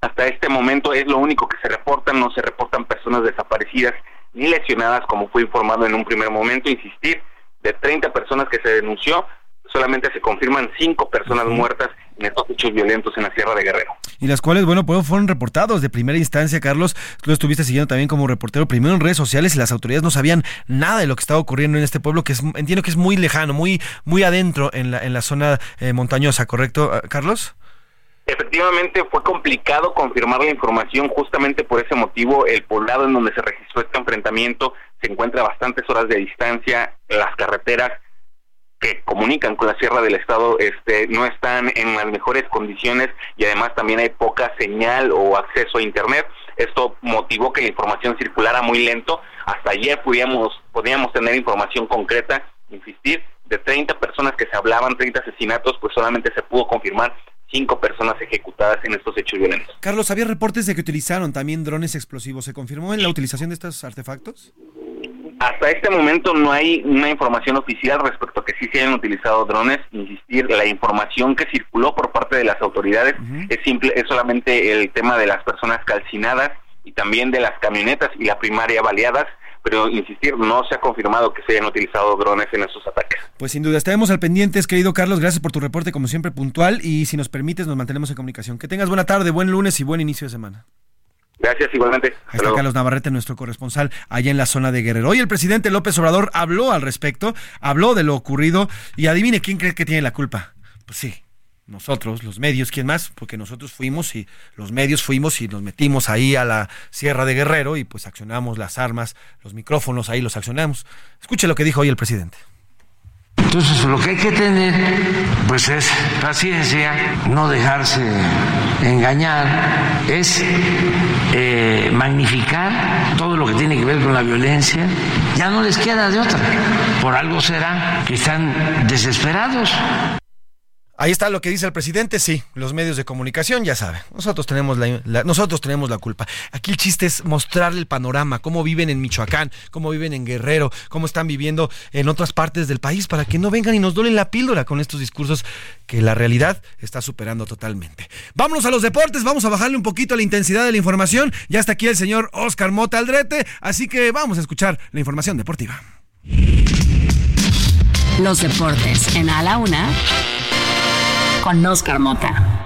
S18: Hasta este momento es lo único que se reporta, no se reportan personas desaparecidas ni lesionadas como fue informado en un primer momento. Insistir, de 30 personas que se denunció, solamente se confirman cinco personas muertas en estos hechos violentos en la Sierra de Guerrero.
S5: y las cuales, bueno, pues fueron reportados de primera instancia, Carlos. Tú lo estuviste siguiendo también como reportero primero en redes sociales y las autoridades no sabían nada de lo que estaba ocurriendo en este pueblo, que es, entiendo que es muy lejano, muy, muy adentro en la, en la zona eh, montañosa, ¿correcto, eh, Carlos?
S18: Efectivamente fue complicado confirmar la información, justamente por ese motivo el poblado en donde se registró este enfrentamiento se encuentra a bastantes horas de distancia, las carreteras que comunican con la Sierra del Estado este, no están en las mejores condiciones y además también hay poca señal o acceso a Internet. Esto motivó que la información circulara muy lento. Hasta ayer podíamos, podíamos tener información concreta, insistir, de 30 personas que se hablaban, 30 asesinatos, pues solamente se pudo confirmar cinco personas ejecutadas en estos hechos violentos.
S5: Carlos, había reportes de que utilizaron también drones explosivos. ¿Se confirmó en la utilización de estos artefactos?
S18: Hasta este momento no hay una información oficial respecto a que sí se hayan utilizado drones. Insistir, la información que circuló por parte de las autoridades es simple, es solamente el tema de las personas calcinadas y también de las camionetas y la primaria baleadas pero insistir, no se ha confirmado que se hayan utilizado drones en esos ataques.
S5: Pues sin duda, estaremos al pendiente, querido Carlos, gracias por tu reporte como siempre puntual y si nos permites nos mantenemos en comunicación. Que tengas buena tarde, buen lunes y buen inicio de semana.
S18: Gracias, igualmente.
S5: Ahí está Carlos Navarrete, nuestro corresponsal allá en la zona de Guerrero. Hoy el presidente López Obrador habló al respecto, habló de lo ocurrido y adivine quién cree que tiene la culpa. Pues sí, nosotros, los medios, ¿quién más? Porque nosotros fuimos y los medios fuimos y nos metimos ahí a la Sierra de Guerrero y pues accionamos las armas, los micrófonos, ahí los accionamos. Escuche lo que dijo hoy el presidente.
S3: Entonces lo que hay que tener pues es paciencia, no dejarse engañar, es eh, magnificar todo lo que tiene que ver con la violencia. Ya no les queda de otra. Por algo será que están desesperados.
S5: Ahí está lo que dice el presidente, sí, los medios de comunicación ya saben, nosotros tenemos la, nosotros tenemos la culpa. Aquí el chiste es mostrarle el panorama, cómo viven en Michoacán, cómo viven en Guerrero, cómo están viviendo en otras partes del país, para que no vengan y nos dolen la píldora con estos discursos que la realidad está superando totalmente. Vámonos a los deportes, vamos a bajarle un poquito la intensidad de la información. Ya está aquí el señor Oscar Mota Aldrete, así que vamos a escuchar la información deportiva.
S6: Los deportes en A la Una con Oscar Mota.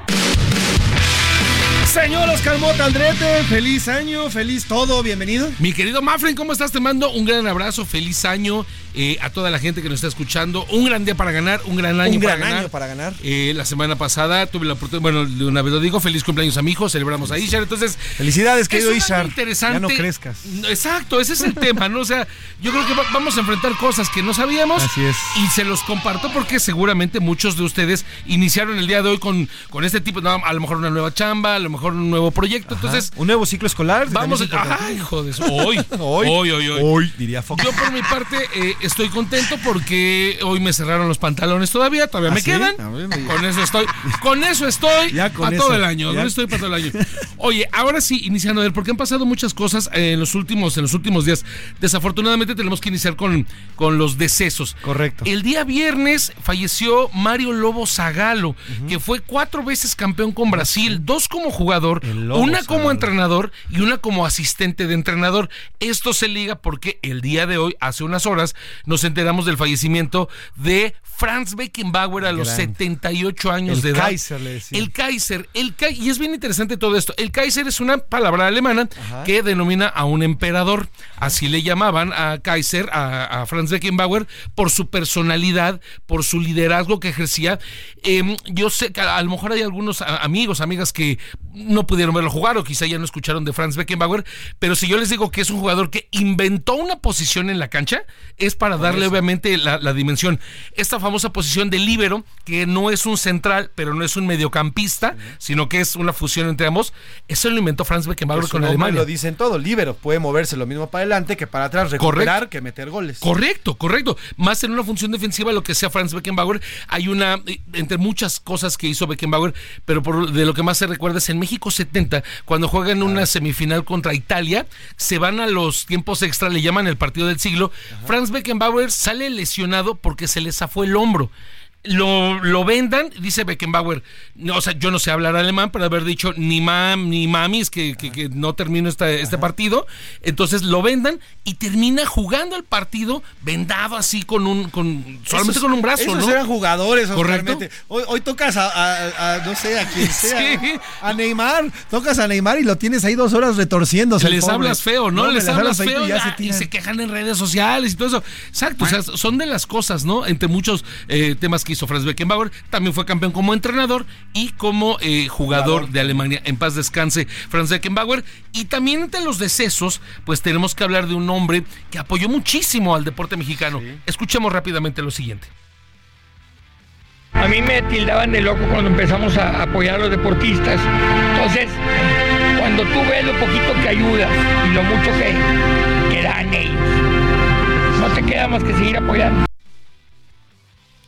S5: Señor Oscar Mota Andrete, feliz año, feliz todo, bienvenido.
S19: Mi querido Mafren, ¿cómo estás? Te mando un gran abrazo, feliz año eh, a toda la gente que nos está escuchando. Un gran día para ganar, un gran año,
S5: un
S19: para,
S5: gran
S19: ganar.
S5: año para ganar.
S19: Eh, la semana pasada tuve la oportunidad, bueno, de una vez lo digo, feliz cumpleaños a mi hijo, celebramos a Ishar. Entonces,
S5: felicidades, querido Ishar.
S19: Interesante.
S5: Ya no crezcas.
S19: Exacto, ese es el tema, ¿no? O sea, yo creo que va- vamos a enfrentar cosas que no sabíamos.
S5: Así es.
S19: Y se los comparto porque seguramente muchos de ustedes iniciaron el día de hoy con, con este tipo, no, a lo mejor una nueva chamba, a lo mejor un nuevo proyecto. Entonces,
S5: un nuevo ciclo escolar.
S19: vamos a. Ay, joder, hoy,
S5: Hoy,
S19: hoy, hoy, hoy.
S5: hoy, diría Fox.
S19: Yo por mi parte eh, estoy contento porque hoy me cerraron los pantalones todavía, todavía
S5: ¿Ah,
S19: me
S5: sí?
S19: quedan.
S5: A ver, me-
S19: Con eso estoy, con eso estoy
S5: Ya con
S19: para
S5: eso,
S19: todo el año,
S5: ya.
S19: no estoy para todo el año. Oye, ahora sí, iniciando a ver, porque han pasado muchas cosas eh, en los últimos, en los últimos días. Desafortunadamente tenemos que iniciar con, con los decesos.
S5: Correcto.
S19: El día viernes falleció Mario Lobo Zagalo, que fue cuatro veces campeón con Brasil, dos como jugador,
S5: Lobo
S19: una como entrenador y una como asistente de entrenador. Esto se liga porque el día de hoy, hace unas horas, nos enteramos del fallecimiento de Franz Beckenbauer a los
S5: Gran.
S19: 78 años
S5: El
S19: de edad.
S5: Kaiser le decían.
S19: El Kaiser, el Kai- y es bien interesante todo esto. El Kaiser es una palabra alemana
S5: Ajá.
S19: que denomina a un emperador. Así le llamaban a Kaiser, a, a Franz Beckenbauer, por su personalidad, por su liderazgo que ejercía. Em, yo sé que a, a lo mejor hay algunos amigos, amigas que no pudieron verlo jugar o quizá ya no escucharon de Franz Beckenbauer, pero si yo les digo que es un jugador que inventó una posición en la cancha, es para darle obviamente la, la dimensión. Esta famosa posición de líbero, que no es un central, pero no es un mediocampista, sino que es una fusión entre ambos, eso lo inventó Franz Beckenbauer
S5: Pues
S19: con Alemania.
S5: lo dicen todo, líbero, puede moverse lo mismo para adelante que para atrás, recuperar que meter goles.
S19: Correcto, correcto. Más en una función defensiva, lo que sea Franz Beckenbauer, hay una, eh, entre muchas cosas que hizo Beckenbauer, pero por, de lo que más se recuerda es en México 70, cuando juegan una semifinal contra Italia, se van a los tiempos extra, le llaman el partido del siglo. Franz Beckenbauer sale lesionado porque se le zafó el hombro. Lo, lo vendan, dice Beckenbauer, no, o sea, yo no sé hablar alemán, pero haber dicho ni mam, ni mamis que, que, que no termino esta, este partido, entonces lo vendan y termina jugando el partido vendado así con un, con, solamente
S5: Esos-
S19: con un brazo,
S5: esos
S19: ¿no?
S5: eran jugadores,
S19: Correcto.
S5: Hoy, hoy tocas a, a- a, no sé, a quien sea.
S19: Sí.
S5: A Neymar. Tocas a Neymar y lo tienes ahí dos horas retorciéndose.
S19: les hablas feo, ¿no? les hablas feo
S5: y
S19: y,
S5: ya se
S19: y
S5: tiran.
S19: se quejan en redes sociales y todo eso. Exacto, o sea, son de las cosas, ¿no? Entre muchos eh, temas que hizo Franz Beckenbauer, también fue campeón como entrenador y como eh, jugador de Alemania. En paz descanse, Franz Beckenbauer. Y también entre los decesos, pues tenemos que hablar de un hombre que apoyó muchísimo al deporte mexicano. Escuchemos rápidamente lo siguiente.
S20: A mí me tildaban de loco cuando empezamos a apoyar a los deportistas. Entonces, cuando tú ves lo poquito que ayudas y lo mucho que, que dan ellos, no te queda más que seguir apoyando.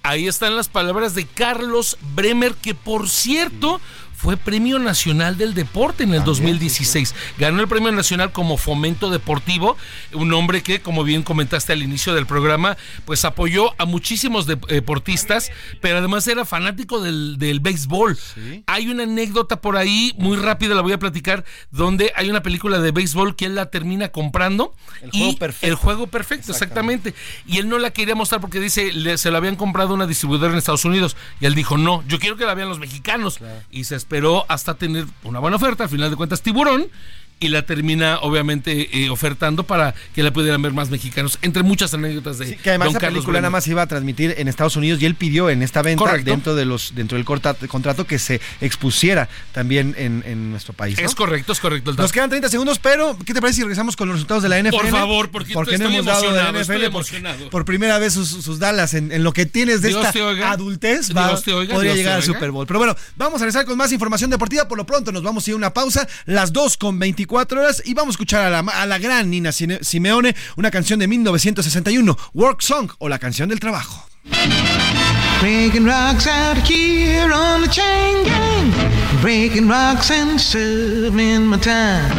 S19: Ahí están las palabras de Carlos Bremer, que por cierto fue Premio Nacional del Deporte en el 2016. Ganó el Premio Nacional como Fomento Deportivo, un hombre que, como bien comentaste al inicio del programa, pues apoyó a muchísimos de- deportistas, pero además era fanático del, del béisbol. Hay una anécdota por ahí, muy rápida la voy a platicar, donde hay una película de béisbol que él la termina comprando.
S5: El
S19: y
S5: juego perfecto.
S19: El juego perfecto, exactamente. Y él no la quería mostrar porque dice, le- se la habían comprado una distribuidora en Estados Unidos. Y él dijo, no, yo quiero que la vean los mexicanos. Y se esperó hasta tener una buena oferta, al final de cuentas, tiburón. Y la termina, obviamente, eh, ofertando para que la pudieran ver más mexicanos. Entre muchas anécdotas de
S5: Que además
S19: don
S5: esa
S19: Carlos
S5: película nada más iba a transmitir en Estados Unidos y él pidió en esta venta
S19: Correcto.
S5: dentro de los dentro del corta- contrato que se expusiera también en, en nuestro país. ¿no?
S19: Es correcto, es correcto. el
S5: Nos quedan 30 segundos, pero ¿qué te parece si regresamos con los resultados de la NFL?
S19: Por favor, porque
S5: no
S19: estoy
S5: hemos dado la
S19: estoy
S5: NFL porque
S19: emocionado.
S5: por primera vez sus, sus Dallas en, en lo que tienes de
S19: Dios
S5: esta
S19: oiga.
S5: adultez
S19: Dios
S5: va-
S19: te oiga,
S5: podría
S19: Dios
S5: llegar al. Super Bowl. Pero bueno, vamos a regresar con más información deportiva. Por lo pronto nos vamos a ir a una pausa, las 2 con 24 horas y vamos a escuchar a la, a la gran Nina Simeone, una canción de 1961, Work Song o la canción del trabajo.
S21: Breaking rocks out here on the chain gang. Breaking rocks and serving my time.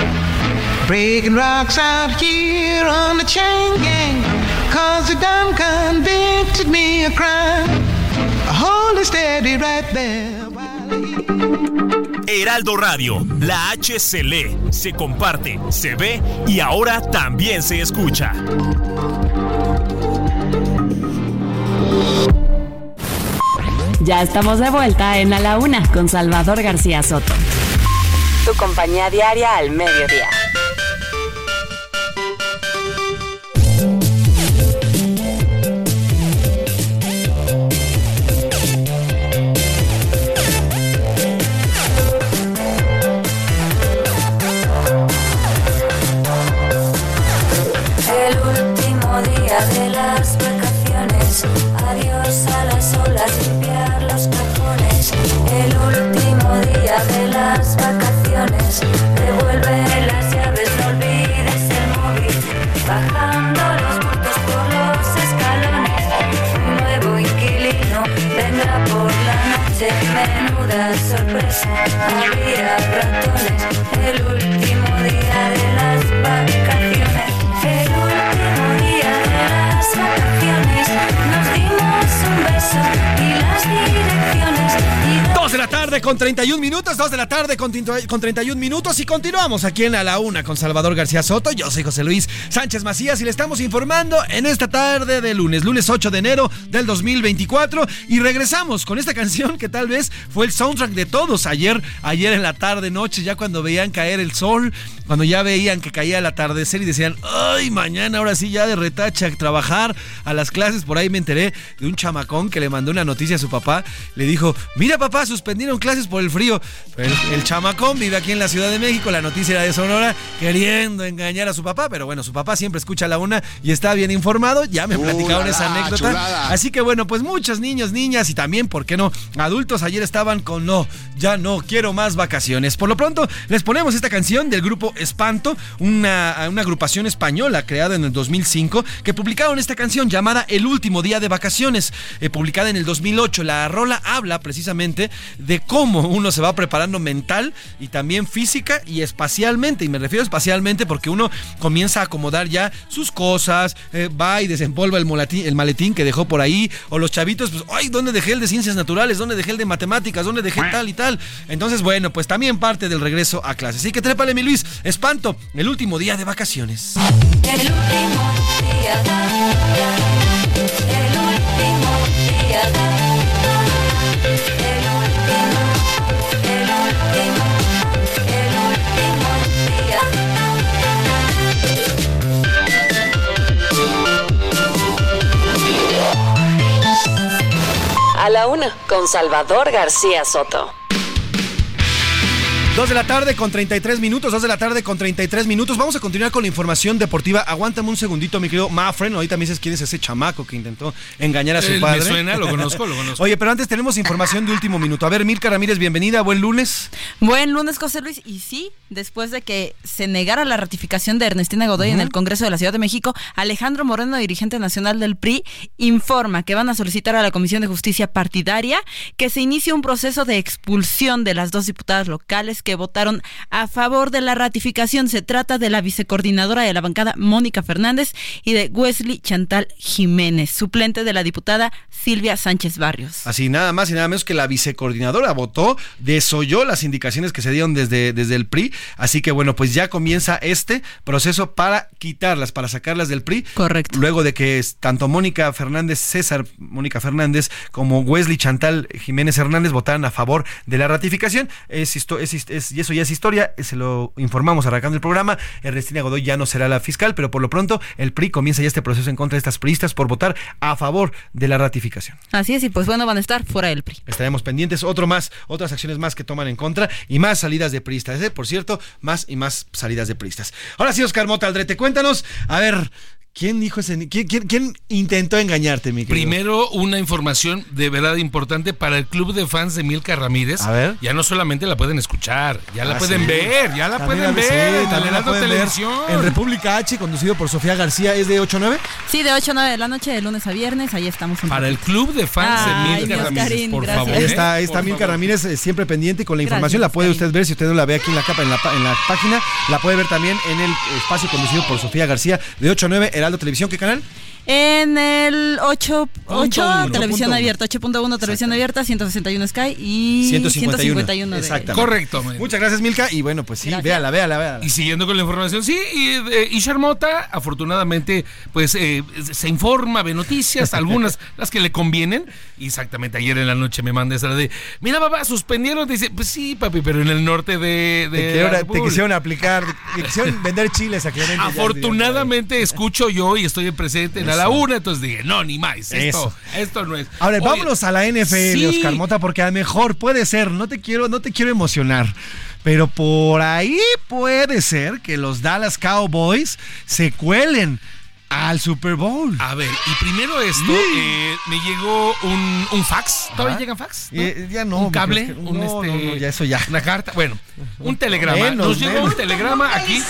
S21: Breaking rocks out here on the chain gang. Cause they done convicted me of crime. Hold it steady right there.
S22: Heraldo Radio, la H se lee, se comparte, se ve y ahora también se escucha.
S6: Ya estamos de vuelta en A la Una con Salvador García Soto.
S7: Tu compañía diaria al mediodía.
S5: 31 minutos, 2 de la tarde con, con 31 minutos y continuamos aquí en la Una con Salvador García Soto. Yo soy José Luis Sánchez Macías y le estamos informando en esta tarde de lunes, lunes 8 de enero del 2024 y regresamos con esta canción que tal vez fue el soundtrack de todos ayer, ayer en la tarde, noche, ya cuando veían caer el sol, cuando ya veían que caía el atardecer y decían, ay, mañana ahora sí ya de retacha trabajar a las clases. Por ahí me enteré de un chamacón que le mandó una noticia a su papá. Le dijo, mira papá, suspendieron clases por el frío. El, el chamacón vive aquí en la Ciudad de México, la noticia era de Sonora, queriendo engañar a su papá, pero bueno, su papá siempre escucha la una y está bien informado. Ya me
S23: Uh,
S5: platicaron
S23: la,
S5: esa anécdota.
S23: chulada.
S5: Así que bueno, pues muchos niños, niñas y también, ¿por qué no? Adultos ayer estaban con no, ya no, quiero más vacaciones. Por lo pronto, les ponemos esta canción del grupo Espanto, una, una agrupación española creada en el 2005, que publicaron esta canción llamada El último día de vacaciones, eh, publicada en el 2008. La rola habla precisamente de cómo uno se va preparando mental y también física y espacialmente. Y me refiero espacialmente porque uno comienza a acomodar ya sus cosas, eh, va y desempolva el maletín que dejó por ahí, o los chavitos, pues, ay, ¿dónde dejé el de ciencias naturales? ¿Dónde dejé el de matemáticas? ¿Dónde dejé tal y tal? Entonces, bueno, pues también parte del regreso a clases. Así que trépale, mi Luis, espanto, el último día de vacaciones.
S24: El último día, el último
S7: con Salvador García Soto.
S5: Dos de la tarde con 33 minutos, dos de la tarde con 33 minutos. Vamos a continuar con la información deportiva. Aguántame un segundito, mi querido Mafren. Ahorita me dices quién es ese chamaco que intentó engañar a su
S19: Eh, me
S5: padre.
S19: suena, lo conozco, lo conozco.
S5: Oye, pero antes tenemos información de último minuto. A ver, Mirka Ramírez, bienvenida, buen lunes.
S25: Buen lunes, José Luis. Y sí, después de que se negara la ratificación de Ernestina Godoy en el Congreso de la Ciudad de México, Alejandro Moreno, dirigente nacional del PRI, informa que van a solicitar a la Comisión de Justicia Partidaria que se inicie un proceso de expulsión de las dos diputadas locales que votaron a favor de la ratificación. Se trata de la vicecoordinadora de la bancada, Mónica Fernández, y de Wesley Chantal Jiménez, suplente de la diputada Silvia Sánchez Barrios.
S5: Así nada más y nada menos que la vicecoordinadora votó, desoyó las indicaciones que se dieron desde, desde el PRI. Así que bueno, pues ya comienza este proceso para quitarlas, para sacarlas del PRI.
S25: Correcto.
S5: Luego de que tanto Mónica Fernández, César Mónica Fernández, como Wesley Chantal Jiménez Hernández votaran a favor de la ratificación. Es, histo- es es- y eso ya es historia, se lo informamos arrancando el programa. Ernestina Godoy ya no será la fiscal, pero por lo pronto el PRI comienza ya este proceso en contra de estas priistas por votar a favor de la ratificación.
S25: Así es, y pues bueno, van a estar fuera del PRI.
S5: Estaremos pendientes, otro más, otras acciones más que toman en contra y más salidas de priistas, ¿eh? por cierto, más y más salidas de priistas. Ahora sí, Oscar Mota Aldrete, cuéntanos, a ver, ¿quién dijo ese, quién, quién- quién intentó engañarte, mi querido?
S19: Primero, una información de verdad importante para el club de fans de Milka Ramírez.
S5: A ver.
S19: Ya no solamente la pueden escuchar, ya la
S5: Ah,
S19: pueden
S5: sí.
S19: ver, ya la
S5: También
S19: pueden
S5: sí,
S19: ver en el
S5: también la ver
S19: Televisión.
S5: En República H, conducido por Sofía García, ¿es de 8 a 9?
S25: Sí, de 8 a 9 de la noche, de lunes a viernes, ahí estamos. un
S19: Para el club de fans
S25: Ay,
S19: de Milka
S25: mi
S19: Ramírez, por
S25: gracias.
S19: favor.
S5: Ahí
S19: ¿eh?
S5: está, ahí está Milka
S19: favor.
S5: Ramírez, eh, siempre pendiente y con la
S25: Gracias,
S5: información. la puede usted ver, si usted no la ve aquí en la capa, en la, en página, la puede ver también en el espacio conducido por Sofía García, de 8 a 9, Heraldo Televisión. ¿Qué canal?
S25: En el 8,
S5: Punto uno.
S25: televisión
S5: Punto
S25: abierta, 8.1 televisión abierta, 161 Sky y 151. de-
S5: Exactamente.
S19: Correcto, man.
S5: Muchas gracias, Milka. Y bueno, pues sí,
S25: Gracias.
S5: véala, véala, véala.
S19: Y siguiendo con la información, sí, y, eh, y Charmota, afortunadamente, pues eh, se informa, ve noticias, algunas las que le convienen. Y exactamente ayer en la noche me manda esa de, mira, papá, suspendieron. Dice, pues sí, papi, pero en el norte de. de
S5: Te,
S19: la
S5: quisieron- te
S19: República".
S5: quisieron aplicar, te quisieron vender chiles a Clemente. ya,
S19: Afortunadamente escucho yo y estoy presente en a la una, entonces dije, no, ni más, esto,
S5: Eso.
S19: esto no es.
S5: Ahora,
S19: Oye,
S5: vámonos a la NFL,
S19: sí.
S5: Oscar Mota, porque a lo mejor puede ser, no te quiero, no te quiero emocionar. Pero por ahí puede ser que los Dallas Cowboys se cuelen al Super Bowl.
S19: A ver, y primero esto,
S5: Sí.
S19: eh, me llegó un, un fax. ¿Todavía
S5: Ajá.
S19: llegan fax? ¿no?
S5: Eh, ya no,
S19: ¿Un cable?
S5: que-
S19: un,
S5: no,
S19: este,
S5: no, no, ya eso ya.
S19: Una carta. Bueno, un telegrama.
S5: Menos,
S19: Nos llegó
S5: menos.
S19: un telegrama aquí.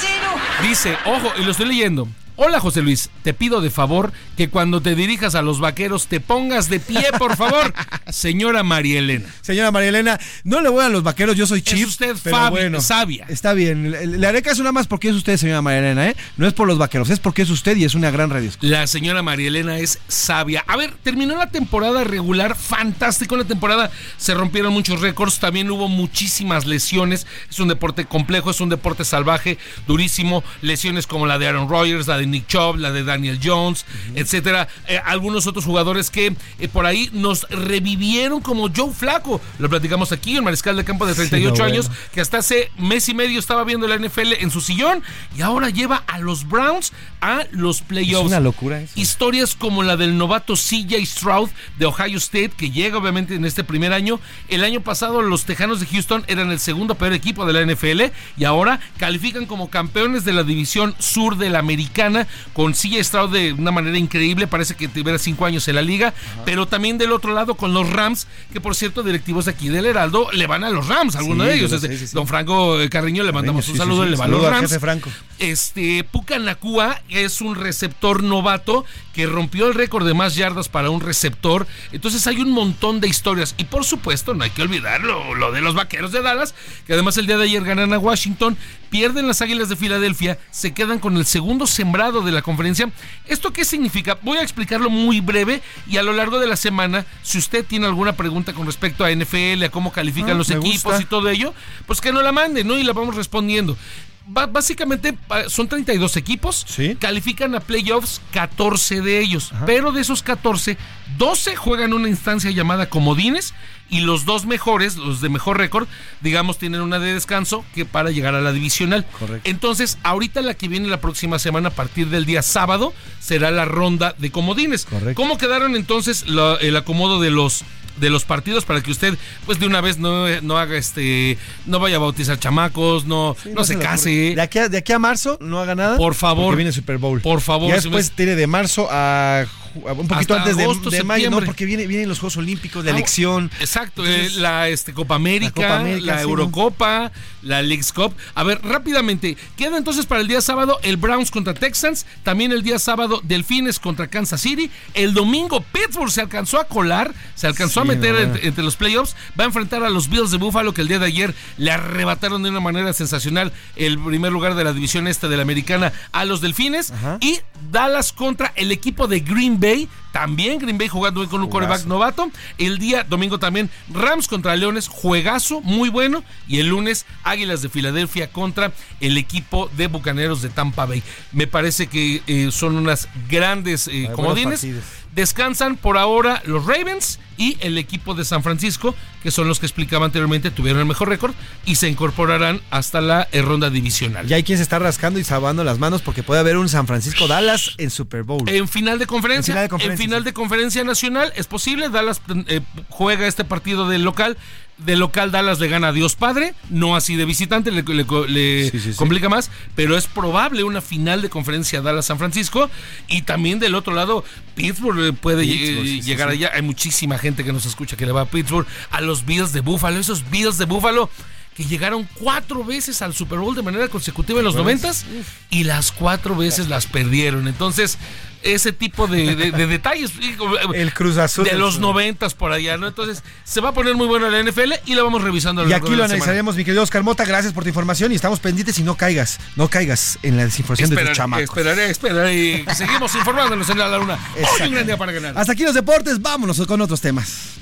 S19: Dice, ojo, y lo estoy leyendo. Hola José Luis, te pido de favor que cuando te dirijas a los vaqueros te pongas de pie, por favor, señora María Elena.
S5: Señora María Elena, no le voy a los vaqueros, yo soy Chip.
S19: usted
S5: pero
S19: Fabi-
S5: bueno,
S19: sabia.
S5: Está bien, le, le haré caso nada más porque es usted, señora María Elena, ¿eh? No es por los vaqueros, es porque es usted y es una gran radio.
S19: La señora María Elena es sabia. A ver, terminó la temporada regular, fantástico la temporada. Se rompieron muchos récords, también hubo muchísimas lesiones. Es un deporte complejo, es un deporte salvaje, durísimo. Lesiones como la de Aaron Rodgers, la de Nick Chubb, la de Daniel Jones, etcétera. Eh, algunos otros jugadores que eh, por ahí nos revivieron como Joe Flaco. Lo platicamos aquí, el mariscal de campo de 38
S5: Sí, no,
S19: años,
S5: bueno.
S19: que hasta hace mes y medio estaba viendo la NFL en su sillón y ahora lleva a los Browns a los playoffs.
S5: Es una locura eso.
S19: Historias como la del novato CJ Stroud de Ohio State, que llega obviamente en este primer año. El año pasado los Tejanos de Houston eran el segundo peor equipo de la NFL y ahora califican como campeones de la división sur de la americana con CJ Stroud de una manera increíble, parece que tuviera cinco años en la liga, pero también del otro lado con los Rams, que por cierto, directivos de aquí del Heraldo le van a los Rams, algunos
S5: Sí,
S19: de ellos.
S5: yo
S19: es
S5: lo
S19: de-
S5: sé, sí, sí.
S19: Don Franco Carriño le mandamos un saludo, le va a los Rams.
S5: Franco.
S19: Este, Puka Nakua es un receptor novato que rompió el récord de más yardas para un receptor. Entonces hay un montón de historias. Y por supuesto, no hay que olvidar lo, de los vaqueros de Dallas, que además el día de ayer ganan a Washington, pierden las águilas de Filadelfia, se quedan con el segundo sembrado de la conferencia. ¿Esto qué significa? Voy a explicarlo muy breve y a lo largo de la semana, si usted tiene alguna pregunta con respecto a NFL, a cómo califican
S5: Ah,
S19: los equipos
S5: gusta.
S19: y todo ello, pues que nos la mande, ¿no? Y la vamos respondiendo. Básicamente son 32 equipos, califican a playoffs 14 de ellos, pero de esos 14, 12 juegan una instancia llamada comodines y los dos mejores, los de mejor récord, digamos, tienen una de descanso que para llegar a la divisional. Entonces, ahorita la que viene la próxima semana, a partir del día sábado, será la ronda de comodines. ¿Cómo quedaron entonces la- el acomodo de los de los partidos para que usted pues de una vez no, no haga este no vaya a bautizar chamacos no, no, se case.
S5: De aquí, a, de aquí a marzo no haga nada.
S19: Por favor.
S5: Porque viene el Super Bowl.
S19: Por favor,
S5: Ya
S19: si
S5: después
S19: me-
S5: tiene de marzo a un poquito
S19: Hasta
S5: antes de,
S19: agosto,
S5: de mayo, no, porque viene, vienen los Juegos Olímpicos, la
S19: Ah,
S5: elección.
S19: Exacto,
S5: Entonces,
S19: eh, la este, Copa América,
S5: la Copa América,
S19: la
S5: sí,
S19: Eurocopa, la Leagues Cup. A ver, rápidamente, queda entonces para el día sábado el Browns contra Texans, también el día sábado Delfines contra Kansas City, el domingo Pittsburgh se alcanzó a colar, se alcanzó a meter entre los playoffs, va a enfrentar a los Bills de Buffalo que el día de ayer le arrebataron de una manera sensacional el primer lugar de la división este de la americana a los Delfines y Dallas contra el equipo de Green Bay, también Green Bay jugando hoy con un quarterback novato. El día domingo también Rams contra Leones, juegazo muy bueno. Y el lunes Águilas de Filadelfia contra el equipo de Bucaneros de Tampa Bay. Me parece que eh, son unas grandes eh, comodines.
S5: partidos.
S19: Descansan por ahora los Ravens y el equipo de San Francisco, que son los que explicaba anteriormente, tuvieron el mejor récord y se incorporarán hasta la eh, ronda divisional.
S5: Ya hay quien se está rascando y sabando las manos porque puede haber un San Francisco Dallas en Super Bowl.
S19: En final de conferencia,
S5: En final de
S19: en
S5: conferencia,
S19: final de conferencia nacional es posible. Dallas eh, juega este partido del local. De local Dallas le gana a Dios Padre, no así de visitante, le, le- le complica más, pero es probable una final de conferencia Dallas-San Francisco y también del otro lado Pittsburgh eh, puede
S5: Pittsburgh,
S19: eh, llegar allá. Hay muchísima gente que nos escucha que le va a Pittsburgh, a los Bills de Buffalo, esos Bills de Buffalo que llegaron cuatro veces al Super Bowl de manera consecutiva en los noventas y las cuatro veces las perdieron. Entonces, ese tipo de, de- de detalles.
S5: El Cruz Azul.
S19: De los noventas por allá, ¿no? Entonces, se va a poner muy bueno la NFL y la vamos revisando a lo
S5: Y aquí lo
S19: la semana.
S5: analizaremos, mi querido Oscar Mota. Gracias por tu información y estamos pendientes y no caigas, no caigas en la desinformación de
S19: Esperaré,
S5: chamacos.
S19: esperaré, esperaré. Y seguimos informándonos en la luna. Hoy un gran día para ganar.
S5: Hasta aquí los deportes, vámonos con otros temas.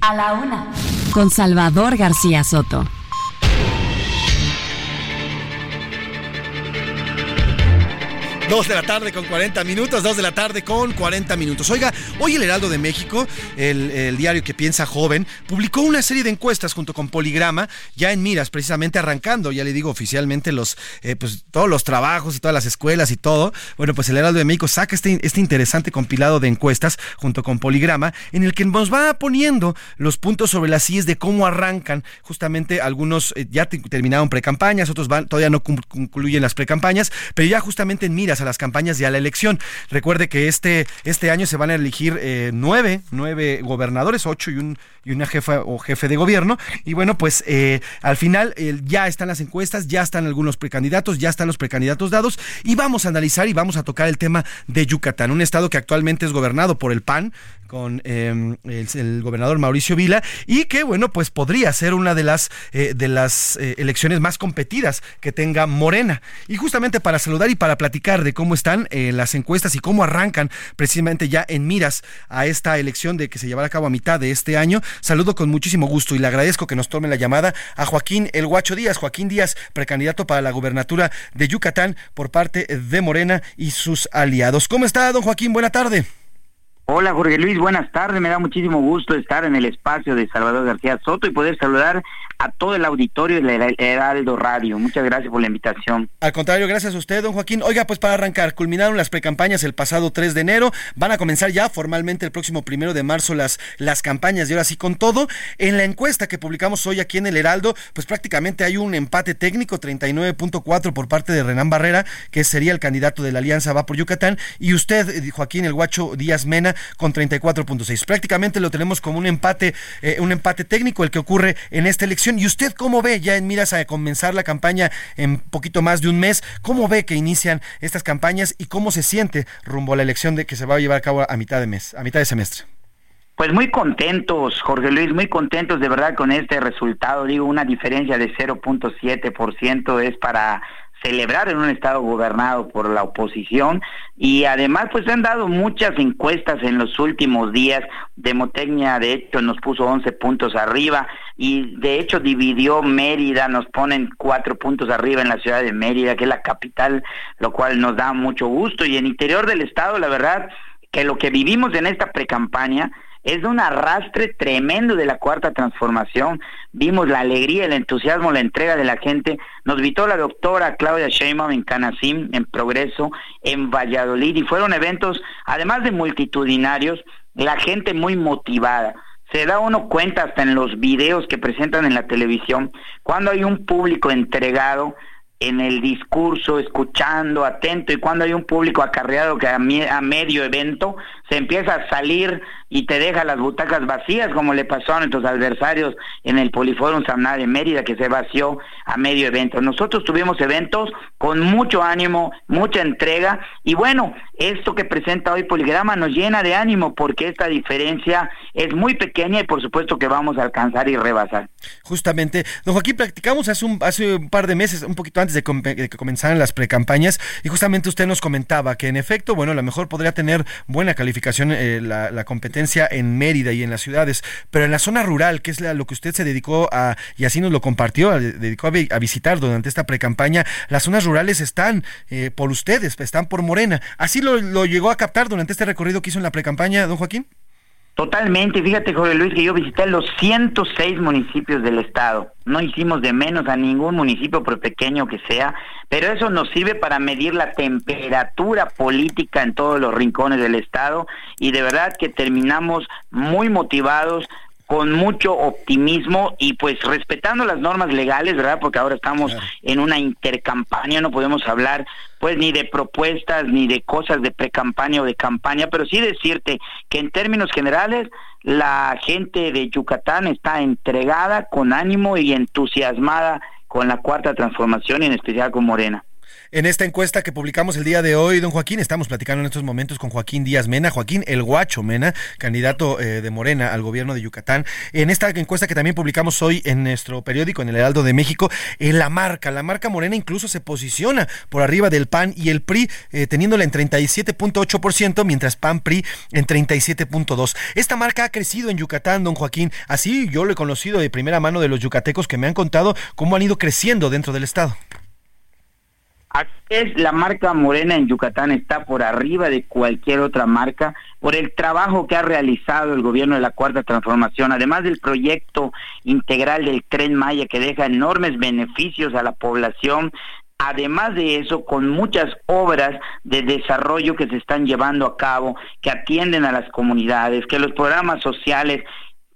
S6: A la una. Con Salvador García Soto.
S5: Dos de la tarde con 40 minutos, dos de la tarde con 40 minutos. Oiga, hoy el Heraldo de México, el, diario que piensa joven, publicó una serie de encuestas junto con Poligrama, ya en miras, precisamente arrancando, ya le digo oficialmente, los, eh, pues, todos los trabajos y todas las escuelas y todo. Bueno, pues el Heraldo de México saca este, este interesante compilado de encuestas junto con Poligrama, en el que nos va poniendo los puntos sobre las IES de cómo arrancan. Justamente algunos eh, ya te- terminaron precampañas, otros van, todavía no concluyen las precampañas, pero ya justamente en miras a las campañas y a la elección. Recuerde que este, este año se van a elegir eh, nueve, nueve gobernadores, ocho y un y una jefa o jefe de gobierno. Y bueno, pues eh, al final ya están las encuestas, ya están algunos precandidatos, ya están los precandidatos dados y vamos a analizar y vamos a tocar el tema de Yucatán, un estado que actualmente es gobernado por el PAN con eh, el, gobernador Mauricio Vila y que bueno pues podría ser una de las eh, de las eh, elecciones más competidas que tenga Morena. Y justamente para saludar y para platicar de cómo están eh, las encuestas y cómo arrancan precisamente ya en miras a esta elección de que se llevará a cabo a mitad de este año saludo con muchísimo gusto y le agradezco que nos tome la llamada a Joaquín El Guacho Díaz. Joaquín Díaz precandidato para la gubernatura de Yucatán por parte de Morena y sus aliados. ¿cómo está don Joaquín? Buena tarde
S26: Hola Jorge Luis, buenas tardes. Me da muchísimo gusto estar en el espacio de Salvador García Soto y poder saludar a todo el auditorio de Heraldo Radio. Muchas gracias por la invitación.
S5: Al contrario, gracias a usted, don Joaquín. Oiga, pues para arrancar, culminaron las precampañas el pasado 3 de enero. Van a comenzar ya formalmente el próximo primero de marzo las, las campañas y ahora sí con todo. En la encuesta que publicamos hoy aquí en el Heraldo, pues prácticamente hay un empate técnico, 39.4 por parte de Renán Barrera, que sería el candidato de la Alianza Va por Yucatán, y usted, eh, Joaquín El Guacho Díaz Mena, con 34.6. Prácticamente lo tenemos como un empate, eh, un empate técnico el que ocurre en esta elección. ¿Y usted cómo ve, ya en miras a comenzar la campaña en poquito más de un mes, cómo ve que inician estas campañas y cómo se siente rumbo a la elección de que se va a llevar a cabo a mitad de mes, a mitad de semestre?
S26: Pues muy contentos, Jorge Luis, muy contentos de verdad con este resultado. Digo, una diferencia de 0.7% es para celebrar en un estado gobernado por la oposición. Y además pues se han dado muchas encuestas en los últimos días. Demotecnia de hecho nos puso 11 puntos arriba y de hecho dividió Mérida. Nos ponen cuatro puntos arriba en la ciudad de Mérida que es la capital lo cual nos da mucho gusto. Y en interior del estado la verdad que lo que vivimos en esta precampaña es un arrastre tremendo de la cuarta transformación. Vimos la alegría, el entusiasmo, la entrega de la gente. Nos invitó la doctora Claudia Sheinbaum en Canacín, en Progreso, en Valladolid, y fueron eventos, además de multitudinarios, la gente muy motivada. Se da uno cuenta hasta en los videos que presentan en la televisión, cuando hay un público entregado, en el discurso, escuchando, atento, y cuando hay un público acarreado que a, medio evento se empieza a salir y te deja las butacas vacías, como le pasó a nuestros adversarios en el Poliforum Samná de Mérida, que se vació a medio evento. Nosotros tuvimos eventos con mucho ánimo, mucha entrega, y bueno, esto que presenta hoy Poligrama nos llena de ánimo porque esta diferencia es muy pequeña y por supuesto que vamos a alcanzar y rebasar.
S5: Justamente, don Joaquín, practicamos hace un, hace un par de meses, un poquito antes de, que comenzaran las precampañas, y justamente usted nos comentaba que en efecto, bueno, a lo mejor podría tener buena calificación eh, la, la competencia en Mérida y en las ciudades, pero en la zona rural, que es lo que usted se dedicó a, y así nos lo compartió, dedicó a, visitar durante esta precampaña, las zonas rurales están eh, por ustedes, están por Morena. ¿Así lo, llegó a captar durante este recorrido que hizo en la precampaña, don Joaquín?
S26: Totalmente, fíjate Jorge Luis que yo visité los 106 municipios del estado, no hicimos de menos a ningún municipio por pequeño que sea, pero eso nos sirve para medir la temperatura política en todos los rincones del estado y de verdad que terminamos muy motivados, con mucho optimismo y pues respetando las normas legales, ¿verdad? Porque ahora estamos en una intercampaña, no podemos hablar pues ni de propuestas ni de cosas de precampaña o de campaña, pero sí decirte que en términos generales la gente de Yucatán está entregada con ánimo y entusiasmada con la cuarta transformación y en especial con Morena.
S5: En esta encuesta que publicamos el día de hoy, don Joaquín, estamos platicando en estos momentos con Joaquín Díaz Mena, Joaquín El Guacho Mena, candidato eh, de Morena al gobierno de Yucatán. En esta encuesta que también publicamos hoy en nuestro periódico, en el Heraldo de México, en la marca, la marca Morena incluso se posiciona por arriba del PAN y el PRI, eh, teniéndola en 37.8%, mientras PAN PRI en 37.2%. Esta marca ha crecido en Yucatán, don Joaquín. Así yo lo he conocido de primera mano de los yucatecos que me han contado cómo han ido creciendo dentro del Estado.
S26: Es la marca Morena en Yucatán está por arriba de cualquier otra marca por el trabajo que ha realizado el gobierno de la Cuarta Transformación, además del proyecto integral del Tren Maya que deja enormes beneficios a la población, además de eso, con muchas obras de desarrollo que se están llevando a cabo, que atienden a las comunidades, que los programas sociales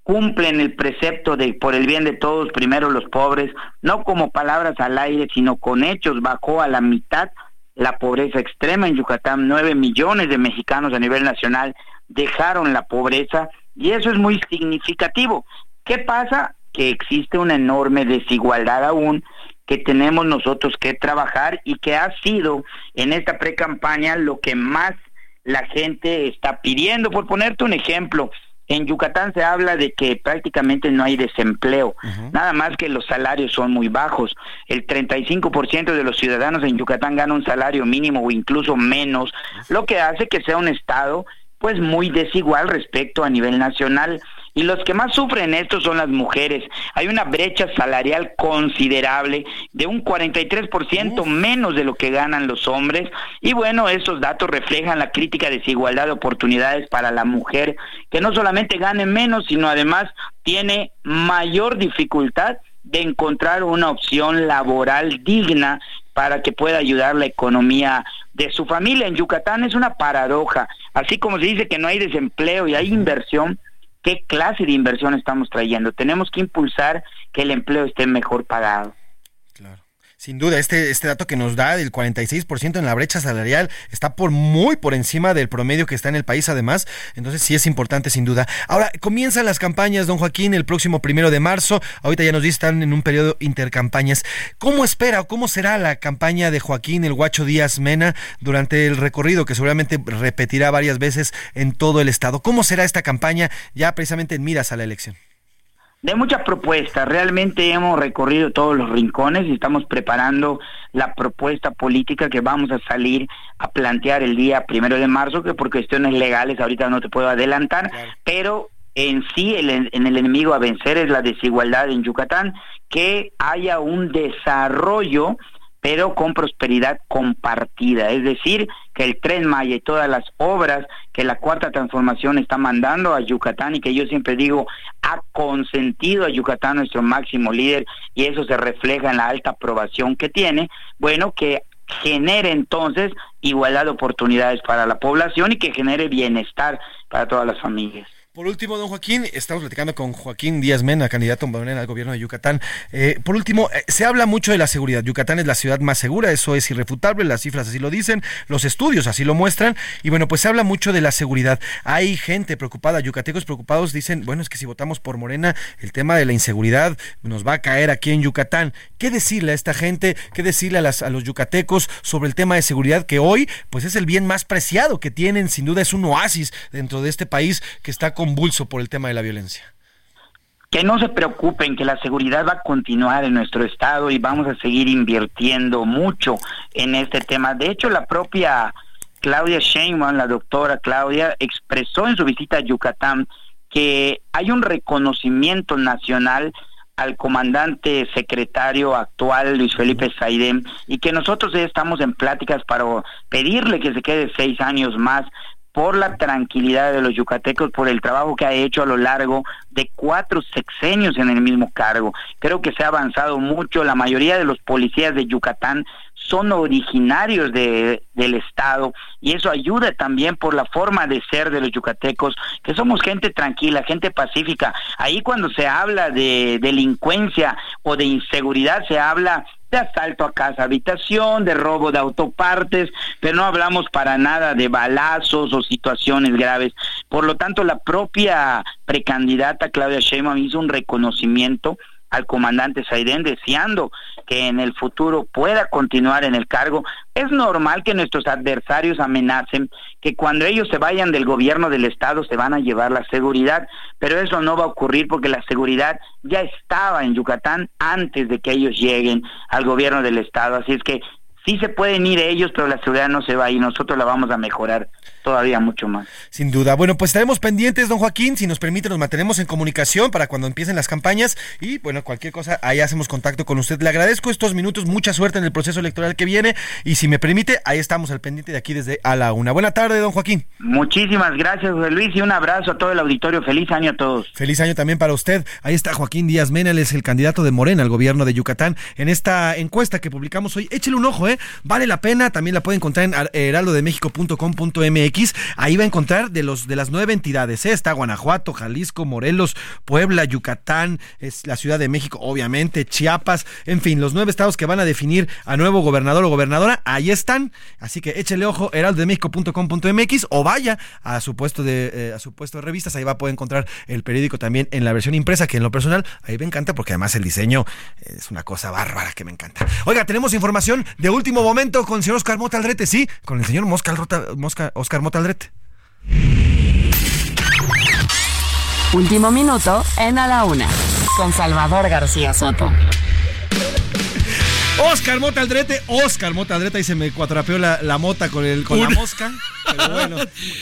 S26: cumplen el precepto de por el bien de todos, primero los pobres, no como palabras al aire, sino con hechos, bajó a la mitad la pobreza extrema en Yucatán, nueve millones de mexicanos a nivel nacional dejaron la pobreza y eso es muy significativo. ¿Qué pasa? Que existe una enorme desigualdad aún que tenemos nosotros que trabajar y que ha sido en esta pre-campaña lo que más la gente está pidiendo. Por ponerte un ejemplo, en Yucatán se habla de que prácticamente no hay desempleo, nada más que los salarios son muy bajos. El 35% de los ciudadanos en Yucatán gana un salario mínimo o incluso menos, lo que hace que sea un estado pues muy desigual respecto a nivel nacional. Y los que más sufren esto son las mujeres. Hay una brecha salarial considerable de un 43% menos de lo que ganan los hombres. Y bueno, esos datos reflejan la crítica desigualdad de oportunidades para la mujer, que no solamente gane menos, sino además tiene mayor dificultad de encontrar una opción laboral digna para que pueda ayudar la economía de su familia. En Yucatán es una paradoja, así como se dice que no hay desempleo y hay inversión, ¿qué clase de inversión estamos trayendo? Tenemos que impulsar que el empleo esté mejor pagado.
S5: Sin duda, este, este dato que nos da del 46% en la brecha salarial está por muy por encima del promedio que está en el país, además. Entonces, sí es importante, sin duda. Ahora, comienzan las campañas, don Joaquín, el próximo primero de marzo. Ahorita ya nos dice están en un periodo intercampañas. ¿Cómo espera o cómo será la campaña de Joaquín el Guacho Díaz Mena durante el recorrido que seguramente repetirá varias veces en todo el estado? ¿Cómo será esta campaña ya precisamente en miras a la elección?
S26: De muchas propuestas. Realmente hemos recorrido todos los rincones y estamos preparando la propuesta política que vamos a salir a plantear el día primero de marzo, que por cuestiones legales ahorita no te puedo adelantar, pero en sí el, en el enemigo a vencer es la desigualdad en Yucatán, que haya un desarrollo pero con prosperidad compartida, es decir, que el tren Maya y todas las obras que la cuarta transformación está mandando a Yucatán y que yo siempre digo ha consentido a Yucatán nuestro máximo líder y eso se refleja en la alta aprobación que tiene, bueno, que genere entonces igualdad de oportunidades para la población y que genere bienestar para todas las familias.
S5: Por último, don Joaquín, estamos platicando con Joaquín Díaz Mena, candidato al gobierno de Yucatán. Eh, por último, eh, se habla mucho de la seguridad. Yucatán es la ciudad más segura, eso es irrefutable, las cifras así lo dicen, los estudios así lo muestran. Y bueno, pues se habla mucho de la seguridad. Hay gente preocupada, yucatecos preocupados dicen, bueno, es que si votamos por Morena, el tema de la inseguridad nos va a caer aquí en Yucatán. ¿Qué decirle a esta gente, qué decirle a, a los yucatecos sobre el tema de seguridad que hoy, pues es el bien más preciado que tienen, sin duda es un oasis dentro de este país que está con convulso por el tema de la violencia?
S26: Que no se preocupen, que la seguridad va a continuar en nuestro estado y vamos a seguir invirtiendo mucho en este tema. De hecho, la propia Claudia Sheinbaum, la doctora Claudia, expresó en su visita a Yucatán que hay un reconocimiento nacional al comandante secretario actual Luis Felipe Saidem y que nosotros ya estamos en pláticas para pedirle que se quede seis años más por la tranquilidad de los yucatecos, por el trabajo que ha hecho a lo largo de cuatro sexenios en el mismo cargo. Creo que se ha avanzado mucho. La mayoría de los policías de Yucatán son originarios de, del Estado y eso ayuda también por la forma de ser de los yucatecos, que somos gente tranquila, gente pacífica. Ahí cuando se habla de delincuencia o de inseguridad, se habla de asalto a casa habitación, de robo de autopartes, pero no hablamos para nada de balazos o situaciones graves. Por lo tanto, la propia precandidata Claudia Sheinbaum hizo un reconocimiento al comandante Saidén deseando que en el futuro pueda continuar en el cargo. Es normal que nuestros adversarios amenacen que cuando ellos se vayan del gobierno del Estado se van a llevar la seguridad, pero eso no va a ocurrir porque la seguridad ya estaba en Yucatán antes de que ellos lleguen al gobierno del Estado. Así es que sí se pueden ir ellos, pero la seguridad no se va y nosotros la vamos a mejorar todavía mucho más.
S5: Sin duda. Bueno, pues estaremos pendientes, don Joaquín. Si nos permite, nos mantenemos en comunicación para cuando empiecen las campañas. Y bueno, cualquier cosa, ahí hacemos contacto con usted. Le agradezco estos minutos, mucha suerte en el proceso electoral que viene. Y si me permite, ahí estamos al pendiente de aquí desde a la una. Buena tarde, don Joaquín.
S26: Muchísimas gracias, José Luis, y un abrazo a todo el auditorio. Feliz año a todos.
S5: Feliz año también para usted. Ahí está Joaquín Díaz Mena, es el candidato de Morena al gobierno de Yucatán. En esta encuesta que publicamos hoy, échele un ojo, ¿eh? Vale la pena. También la puede encontrar en heraldodemexico.com.mx. Ahí va a encontrar de los de las nueve entidades. ¿eh? Está Guanajuato, Jalisco, Morelos, Puebla, Yucatán, es la Ciudad de México, obviamente, Chiapas, en fin, los nueve estados que van a definir a nuevo gobernador o gobernadora, ahí están. Así que échele ojo, heraldodemexico.com.mx o vaya a su puesto de eh, a su puesto de revistas, ahí va a poder encontrar el periódico también en la versión impresa, que en lo personal ahí me encanta porque además el diseño es una cosa bárbara que me encanta. Oiga, tenemos información de último momento con el señor Oscar Mota Aldrete, sí, con el señor Mosca, Mosca, Oscar Aldrete.
S6: Último minuto en A la Una, con Salvador García Soto.
S5: Oscar Mota Aldrete, Oscar Mota Aldrete, ahí se me cuatrapeó la, la mota con, el, con la mosca. Pero bueno,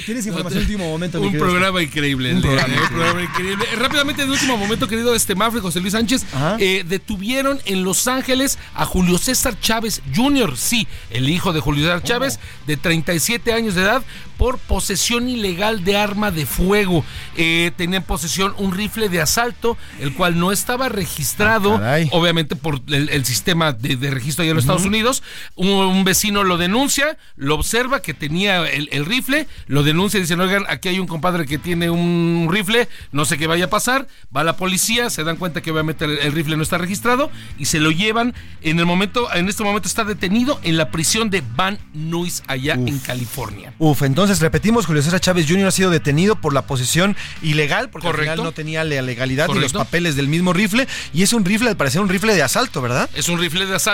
S5: tienes información de último momento.
S19: Un programa increíble.
S5: Un programa
S19: un
S5: increíble.
S19: programa increíble. Eh, Rápidamente, de último momento, querido este Mafre, José Luis Sánchez, eh, detuvieron en Los Ángeles a Julio César Chávez Jr., sí, el hijo de Julio César Chávez, de 37 años de edad, por posesión ilegal de arma de fuego. Eh, tenía en posesión un rifle de asalto, el cual no estaba registrado, obviamente por el, el sistema de, de registro allá en los. Estados Unidos. Un, un vecino lo denuncia, lo observa que tenía el, el rifle, lo denuncia y dicen, oigan, aquí hay un compadre que tiene un rifle, no sé qué vaya a pasar. Va la policía, se dan cuenta que obviamente el, el rifle no está registrado y se lo llevan. En el momento, en este momento está detenido en la prisión de Van Nuys allá en California.
S5: Uf, entonces repetimos, Julio César Chávez Jr. ha sido detenido por la posesión ilegal, porque al
S19: Correcto.
S5: final no tenía la legalidad ni los
S19: Correcto.
S5: papeles del mismo rifle, y es un rifle, al parecer un rifle de asalto, ¿verdad?
S19: Es un rifle de asalto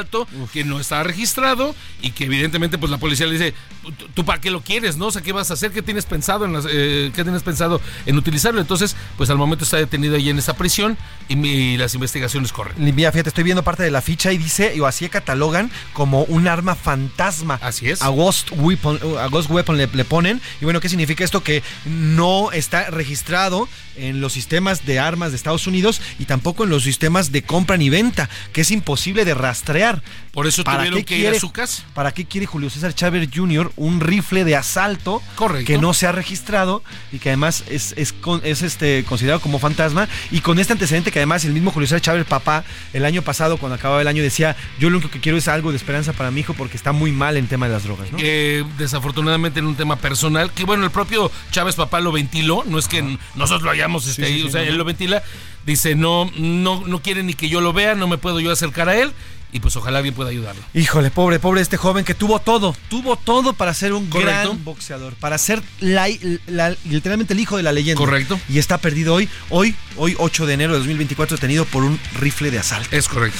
S19: que no está registrado y que evidentemente pues la policía le dice, "¿Tú- ¿tú para qué lo quieres? ¿No? O sea, ¿qué vas a hacer? ¿Qué tienes pensado en las, eh, qué tienes pensado en utilizarlo? Entonces, pues al momento está detenido ahí en esa prisión y, mi- las investigaciones corren.
S5: Mira, fíjate, estoy viendo parte de la ficha y dice, o así catalogan como un arma fantasma.
S19: Así es.
S5: A Ghost Weapon, a Ghost Weapon le, le ponen. Y bueno, ¿qué significa esto? Que no está registrado en los sistemas de armas de Estados Unidos y tampoco en los sistemas de compra ni venta, que es imposible de rastrear.
S19: Por eso
S5: ¿Para
S19: tuvieron
S5: qué
S19: que ir a su casa.
S5: ¿Para qué quiere Julio César Chávez Jr. un rifle de asalto
S19: Correcto.
S5: que no se ha registrado y que además es, es, este, considerado como fantasma? Y con este antecedente que además el mismo Julio César Chávez, papá, el año pasado, cuando acababa el año, decía, yo lo único que quiero es algo de esperanza para mi hijo porque está muy mal en tema de las drogas. ¿no?
S19: Eh, desafortunadamente en un tema personal, que bueno, el propio Chávez papá lo ventiló, no es que nosotros lo hayamos, este,
S5: Sí, sí,
S19: ahí,
S5: sí,
S19: o sea,
S5: no,
S19: él
S5: no.
S19: lo ventila, dice, no, no, no quiere ni que yo lo vea, no me puedo yo acercar a él, y pues ojalá alguien pueda ayudarlo.
S5: Híjole, pobre, pobre este joven que tuvo todo, tuvo todo para ser un
S19: Correcto.
S5: gran boxeador, para ser la- la- literalmente el hijo de la leyenda.
S19: Correcto.
S5: Y está perdido hoy, hoy, hoy 8 de enero de 2024, detenido por un rifle de asalto.
S19: Es correcto.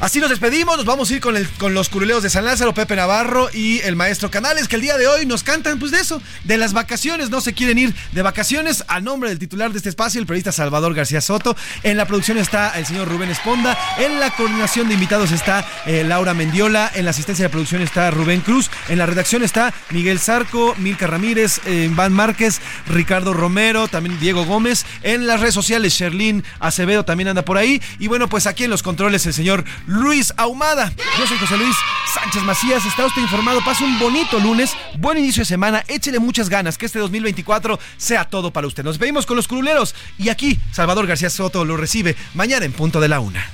S5: Así nos despedimos, nos vamos a ir con, el, con los curuleos de San Lázaro, Pepe Navarro y el maestro Canales, que el día de hoy nos cantan pues de eso, de las vacaciones, no se quieren ir de vacaciones, a nombre del titular de este espacio, el periodista Salvador García Soto, en la producción está el señor Rubén Esponda, en la coordinación de invitados está eh, Laura Mendiola, en la asistencia de producción está Rubén Cruz, en la redacción está Miguel Zarco, Milka Ramírez, eh, Iván Márquez, Ricardo Romero, también Diego Gómez, en las redes sociales Sherlyn Acevedo también anda por ahí, y bueno, pues aquí en los controles el señor Luis Ahumada. Yo soy José Luis Sánchez Macías. Está usted informado. Pasa un bonito lunes. Buen inicio de semana. Échele muchas ganas. Que este 2024 sea todo para usted. Nos vemos con los curuleros. Y aquí, Salvador García Soto lo recibe mañana en punto de la una.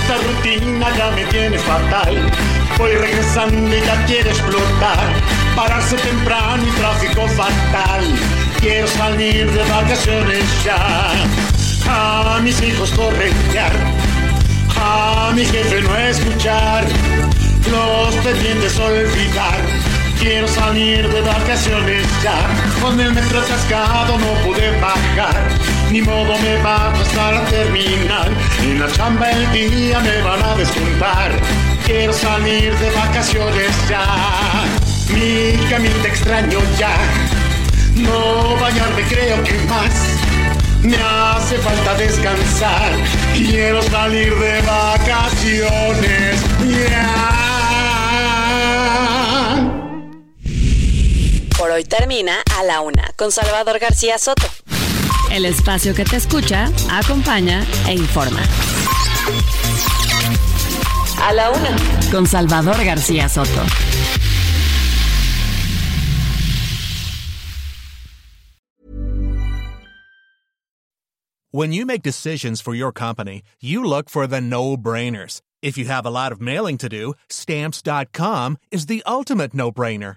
S27: Esta rutina ya me tiene fatal. Voy regresando y ya quiero explotar. Pararse temprano y tráfico fatal. Quiero salir de vacaciones ya. A mis hijos corretear. A mi jefe no escuchar. Los pendientes olvidar. Quiero salir de vacaciones ya. Con el metro atascado no pude bajar. Ni modo me bajo hasta la terminal. En la chamba el día me van a descontar. Quiero salir de vacaciones ya. Mi camita extraño ya. No bañarme creo que más. Me hace falta descansar. Quiero salir de vacaciones ya.
S6: Por hoy termina A la Una con Salvador García Soto. El espacio que te escucha, acompaña e informa. A la Una con Salvador García Soto.
S28: When you make decisions for your company, you look for the no brainers. If you have a lot of mailing to do, stamps.com is the ultimate no brainer.